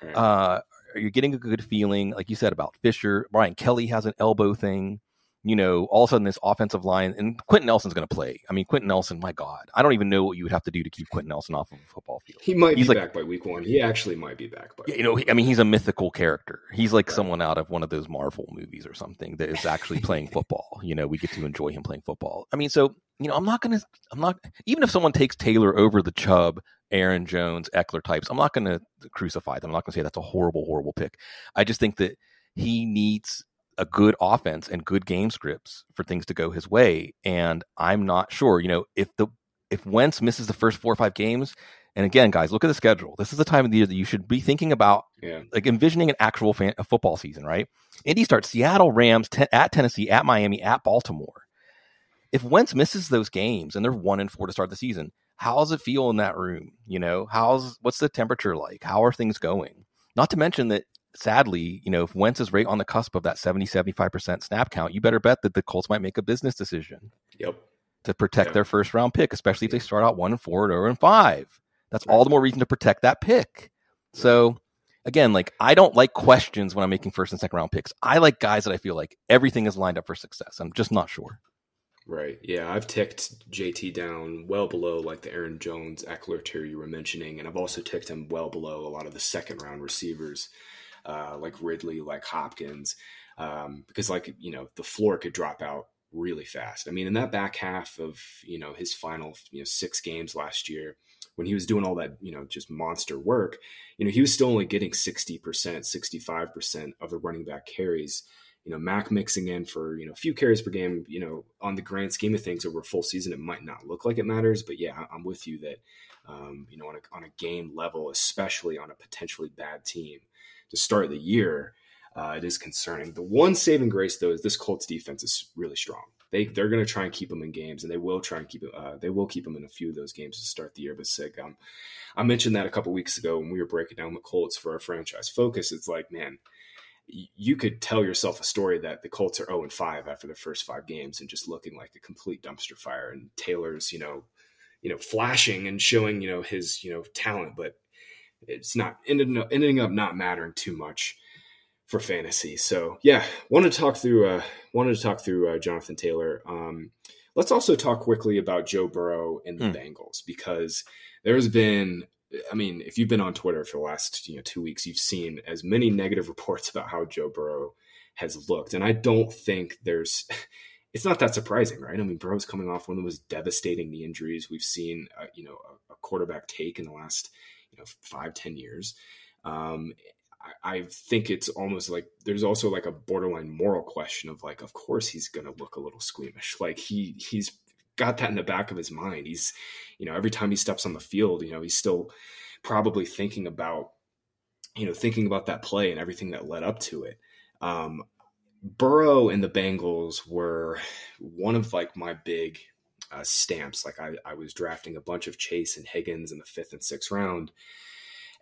[SPEAKER 1] Right.
[SPEAKER 2] Uh, are you getting a good feeling, like you said about Fisher? Brian Kelly has an elbow thing. You know, all of a sudden this offensive line and Quenton Nelson's going to play. I mean, Quenton Nelson, my God, I don't even know what you would have to do to keep Quenton Nelson off of a football field.
[SPEAKER 1] he might
[SPEAKER 2] he's
[SPEAKER 1] be
[SPEAKER 2] like-
[SPEAKER 1] back by week one. He actually might be back by.
[SPEAKER 2] You know, he- I mean, he's a mythical character. He's like
[SPEAKER 1] Right.
[SPEAKER 2] someone out of one of those Marvel movies or something that is actually playing football. You know, we get to enjoy him playing football. I mean, so you know, I'm not gonna, I'm not, even if someone takes Taylor over the Chubb, Aaron Jones, Ekeler types, I'm not gonna crucify them. I'm not gonna say that's a horrible, horrible pick. I just think that he needs a good offense and good game scripts for things to go his way. And I'm not sure, you know, if the if Wentz misses the first four or five games, and again, guys, look at the schedule. This is the time of the year that you should be thinking about
[SPEAKER 1] Yeah.
[SPEAKER 2] like envisioning an actual fan, a football season, right? Indy starts Seattle Rams at Tennessee, at Miami, at Baltimore. if Wentz misses those games and they're one and four to start the season, how does it feel in that room? You know, how's what's the temperature like? How are things going? Not to mention that sadly, you know, if Wentz is right on the cusp of that 70, 75% snap count, you better bet that the Colts might make a business decision.
[SPEAKER 1] Yep.
[SPEAKER 2] To protect
[SPEAKER 1] Yep.
[SPEAKER 2] their first round pick, especially if they start out one and four or and five. That's all the more reason to protect that pick. So again, like I don't like questions when I'm making first and second round picks. I like guys that I feel like everything is lined up for success. I'm just not sure.
[SPEAKER 1] Right. Yeah, I've ticked JT down well below like the Aaron Jones, Ekeler tier you were mentioning, and I've also ticked him well below a lot of the second round receivers, uh, like Ridley, like Hopkins, um, because like you know the floor could drop out really fast. I mean, in that back half of you know his final you know six games last year, when he was doing all that you know just monster work, you know he was still only getting sixty percent, sixty five percent of the running back carries you know, Mack mixing in for, you know, a few carries per game, you know, on the grand scheme of things over a full season, it might not look like it matters. But yeah, I'm with you that, um, you know, on a, on a game level, especially on a potentially bad team to start the year, uh, it is concerning. The one saving grace, though, is this Colts defense is really strong. They, they're going to try and keep them in games, and they will try and keep uh, they will keep them in a few of those games to start the year. But Sig, um, I mentioned that a couple weeks ago when we were breaking down the Colts for our franchise focus. It's like, man, you could tell yourself a story that the Colts are 0 and 5 after their first five games and just looking like a complete dumpster fire. And Taylor's, you know, you know, flashing and showing, you know, his, you know, talent, but it's not ended up, ending up not mattering too much for fantasy. So yeah, wanted to talk through, uh, wanted to talk through uh, Jonathan Taylor. Um, let's also talk quickly about Joe Burrow and the
[SPEAKER 2] Hmm.
[SPEAKER 1] Bengals because there's been I mean, if you've been on Twitter for the last you know two weeks, you've seen as many negative reports about how Joe Burrow has looked, and I don't think there's. It's not that surprising, right? I mean, Burrow's coming off one of the most devastating knee injuries we've seen, uh, you know, a, a quarterback take in the last, you know, five ten years. Um, I, I think it's almost like there's also like a borderline moral question of like, of course he's going to look a little squeamish. Like he he's got that in the back of his mind. He's, you know, every time he steps on the field, you know, he's still probably thinking about, you know, thinking about that play and everything that led up to it. Um, Burrow and the Bengals were one of like my big uh, stamps. Like I, I was drafting a bunch of Chase and Higgins in the fifth and sixth round,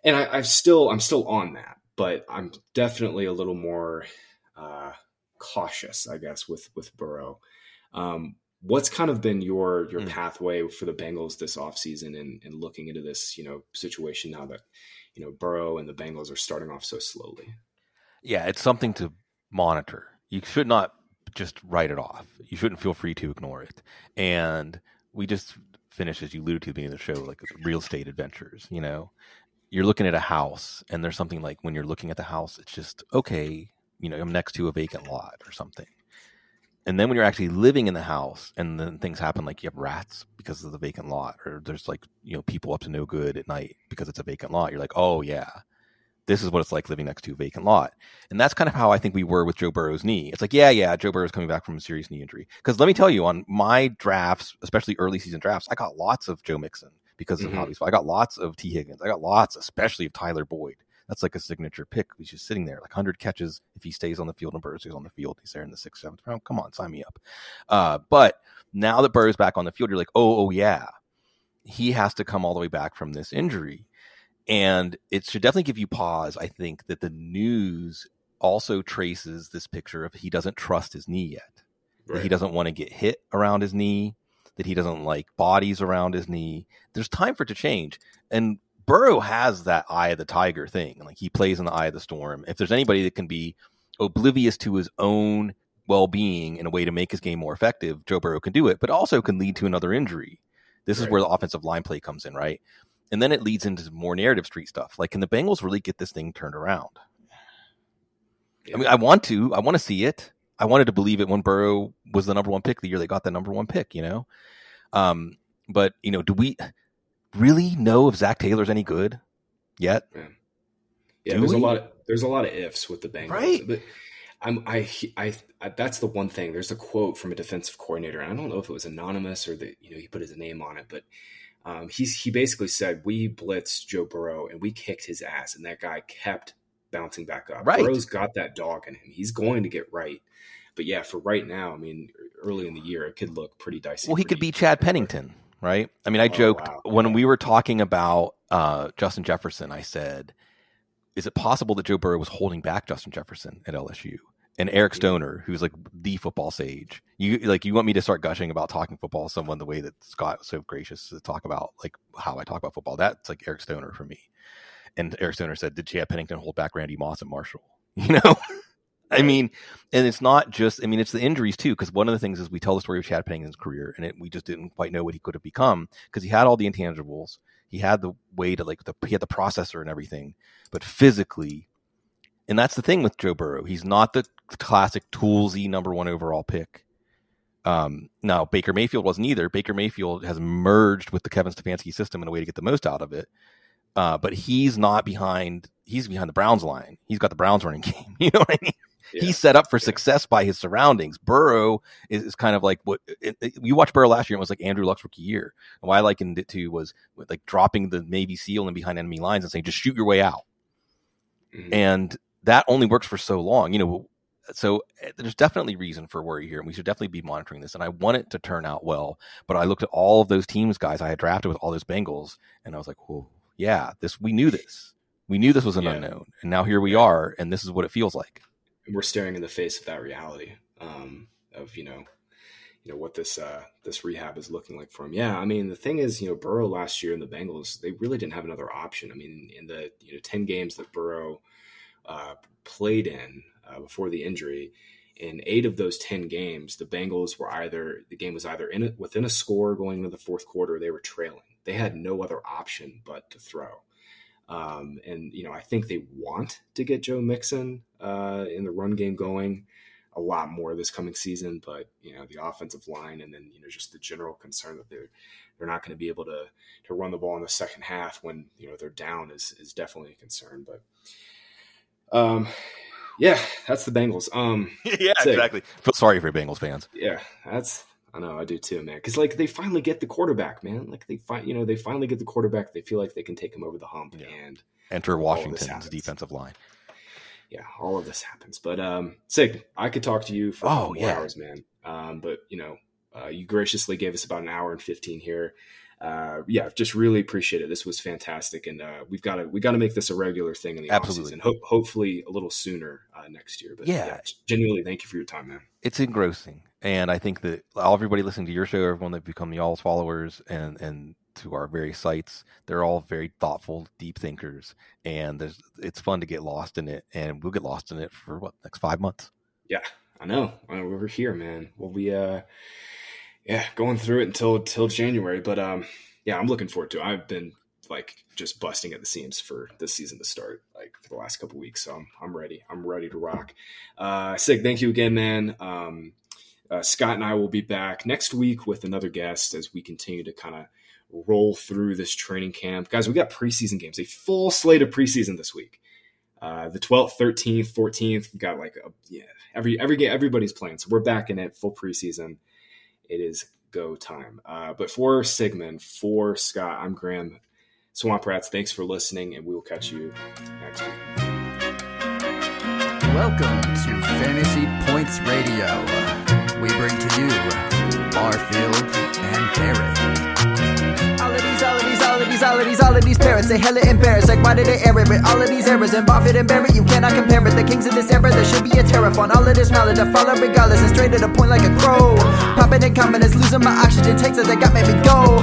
[SPEAKER 1] and I, I've still I'm still on that, but I'm definitely a little more uh, cautious, I guess, with with Burrow. Um, what's kind of been your your
[SPEAKER 2] Hmm.
[SPEAKER 1] pathway for the Bengals this offseason and, and looking into this you know situation now that you know Burrow and the Bengals are starting off so slowly?
[SPEAKER 2] Yeah, it's something to monitor. You should not just write it off. You shouldn't feel free to ignore it. And we just finished, as you alluded to at the beginning of the show, like real estate adventures. You know, you're looking at a house, and there's something like when you're looking at the house, it's just okay. You know, I'm next to a vacant lot or something. And then when you're actually living in the house, and then things happen, like you have rats because of the vacant lot, or there's like you know people up to no good at night because it's a vacant lot. You're like, oh yeah, this is what it's like living next to a vacant lot. And that's kind of how I think we were with Joe Burrow's knee. It's like, yeah, yeah, Joe Burrow's coming back from a serious knee injury. Because let me tell you, on my drafts, especially early season drafts, I got lots of Joe Mixon because of
[SPEAKER 1] Mhm.
[SPEAKER 2] how he's. I got lots of Tee Higgins. I got lots, especially of Tyler Boyd. That's like a signature pick. He's just sitting there, like 100 catches if he stays on the field and Burrow stays on the field. He's there in the sixth, seventh round. Come on, sign me up. Uh, but now that Burrow's back on the field, you're like, oh, oh yeah, he has to come all the way back from this injury and it should definitely give you pause i think that the news also traces this picture of he doesn't trust his knee yet. That he doesn't want to get hit around his knee that he doesn't like bodies around his knee. There's time for it to change. And burrow has that eye of the tiger thing like he plays in the eye of the storm. If there's anybody that can be oblivious to his own well-being in a way to make his game more effective joe burrow can do it but also can lead to another injury. This is where the offensive line play comes in right and then it leads into more narrative street stuff. Like, can the Bengals really get this thing turned around?
[SPEAKER 1] Yeah.
[SPEAKER 2] I mean, I want to. I want to see it. I wanted to believe it when Burrow was the number one pick the year they got the number one pick. You know, um, but you know, do we really know if Zac Taylor's any good yet?
[SPEAKER 1] Yeah,
[SPEAKER 2] Do
[SPEAKER 1] there's
[SPEAKER 2] we?
[SPEAKER 1] a lot. Of, there's a lot of ifs with the Bengals.
[SPEAKER 2] Right.
[SPEAKER 1] But I'm I, I I that's the one thing. There's a quote from a defensive coordinator, and I don't know if it was anonymous or that you know he put his name on it, but um, he's he basically said we blitzed Joe Burrow and we kicked his ass, and that guy kept bouncing back up.
[SPEAKER 2] Right.
[SPEAKER 1] Burrow's got that dog in him. He's going to get right. but yeah, for right now, I mean, early in the year, it could look pretty dicey.
[SPEAKER 2] Well, he could be Chad Pennington, right? I mean, I oh, joked wow. when we were talking about uh, Justin Jefferson. I said, "Is it possible that Joe Burrow was holding back Justin Jefferson at LSU?" And Eric Stoner, who's like the football sage, you like you want me to start gushing about talking football? Someone the way that Scott was so gracious to talk about like how I talk about football. That's like Eric Stoner for me. And Eric Stoner said, "Did Chad Pennington hold back Randy Moss at Marshall?" You know. I mean, and it's not just, I mean, it's the injuries too, because one of the things is we tell the story of Chad Pennington's career and it, we just didn't quite know what he could have become because he had all the intangibles. He had the way to like, the, he had the processor and everything, but physically, and that's the thing with Joe Burrow. He's not the classic toolsy number one overall pick. Um, now Baker Mayfield wasn't either. Baker Mayfield has merged with the Kevin Stefanski system in a way to get the most out of it. Uh, but he's not behind. He's behind the Browns line. He's got the Browns running game. You know what I mean? Yeah. He's set up for success by his surroundings. Burrow is, is kind of like what it, it, you watched Burrow last year. It was like Andrew Luck's rookie year. And why I likened it to was like dropping the Navy SEAL in behind enemy lines and saying, just shoot your way out. Mm-hmm. And that only works for so long. You know, so eh, there's definitely reason for worry here, and we should definitely be monitoring this. And I want it to turn out well, but I looked at all of those teams, guys I had drafted with all those Bengals, and I was like, "Oh, yeah, this we knew this, we knew this was an yeah. unknown, and now here we are, and this is what it feels like."
[SPEAKER 1] We're staring in the face of that reality um, of you know, you know what this uh, this rehab is looking like for him. Yeah, I mean the thing is, you know, Burrow last year in the Bengals, they really didn't have another option. I mean, in the you know ten games that Burrow uh, played in uh, before the injury. In eight of those ten games, the Bengals were either the game was either in it within a score going into the fourth quarter, they were trailing. They had no other option but to throw. Um, and you know, I think they want to get Joe Mixon uh, in the run game going a lot more this coming season. But you know, the offensive line and then you know just the general concern that they're they're not going to be able to to run the ball in the second half when you know they're down is is definitely a concern. But um, yeah, that's the Bengals. Um,
[SPEAKER 2] yeah, sick. exactly. Feel sorry for Bengals fans.
[SPEAKER 1] Yeah, that's I know I do too, man. Because like they finally get the quarterback, man. Like they find you know they finally get the quarterback. They feel like they can take him over the hump yeah. and
[SPEAKER 2] enter Washington's defensive line.
[SPEAKER 1] Yeah, all of this happens. But um, Sig, I could talk to you for oh, yeah. hours, man. Um, but you know, uh, you graciously gave us about an hour and fifteen here uh, yeah, just really appreciate it. This was fantastic, and uh, we've got to we got to make this a regular thing in the Absolutely. offseason. Ho- hopefully, a little sooner uh, next year. But yeah. yeah, genuinely, thank you for your time, man.
[SPEAKER 2] It's engrossing, and I think that all everybody listening to your show, everyone that become y'all's followers, and and to our various sites, they're all very thoughtful, deep thinkers, and there's it's fun to get lost in it, and we'll get lost in it for what next five months.
[SPEAKER 1] Yeah, I know. I know we're here, man. We'll be uh yeah, going through it until till January. But um, yeah, I'm looking forward to. it. I've been like just busting at the seams for this season to start, like for the last couple weeks. So I'm, I'm ready. I'm ready to rock. Uh, Sig, thank you again, man. Um, uh, Scott and I will be back next week with another guest as we continue to kind of roll through this training camp. Guys, we got preseason games, a full slate of preseason this week. Uh, the 12th, 13th, 14th, we got like a, yeah, every every game, everybody's playing. So we're back in it, full preseason it is go time. Uh, but for Sigmund, for Scott, I'm Graham Swamp Rats. Thanks for listening, and we will catch you next week.
[SPEAKER 4] Welcome to Fantasy Points Radio. We bring to you Barfield and Barrett. These, all of these, parrots, they hella embarrassed. Like, why did they air it? But all of these errors and Barfield and Barrett, you cannot compare it. The kings of this era, there should be a tariff on all of this knowledge. I follow regardless and straight to the point like a crow. Popping and coming, it's losing my oxygen takes it, they got me go.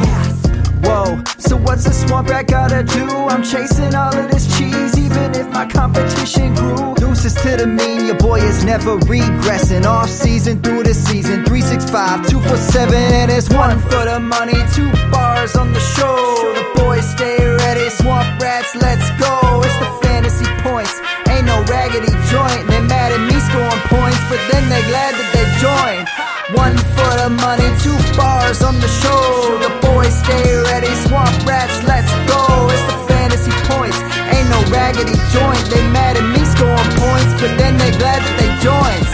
[SPEAKER 4] Whoa, so what's a swamp rat gotta do? I'm chasing all of this cheese, even if my competition grew. Deuces to the mean, your boy is never regressing. Off season through the season, 365, 247, and it's one for the money, two bars on the show. The stay ready. Swamp rats, let's go. It's the fantasy points. Ain't no raggedy joint. They mad at me scoring points, but then they glad that they join. One for the money, two bars on the show. The boys stay ready. Swamp rats, let's go. It's the fantasy points. Ain't no raggedy joint. They mad at me scoring points, but then they glad that they joined.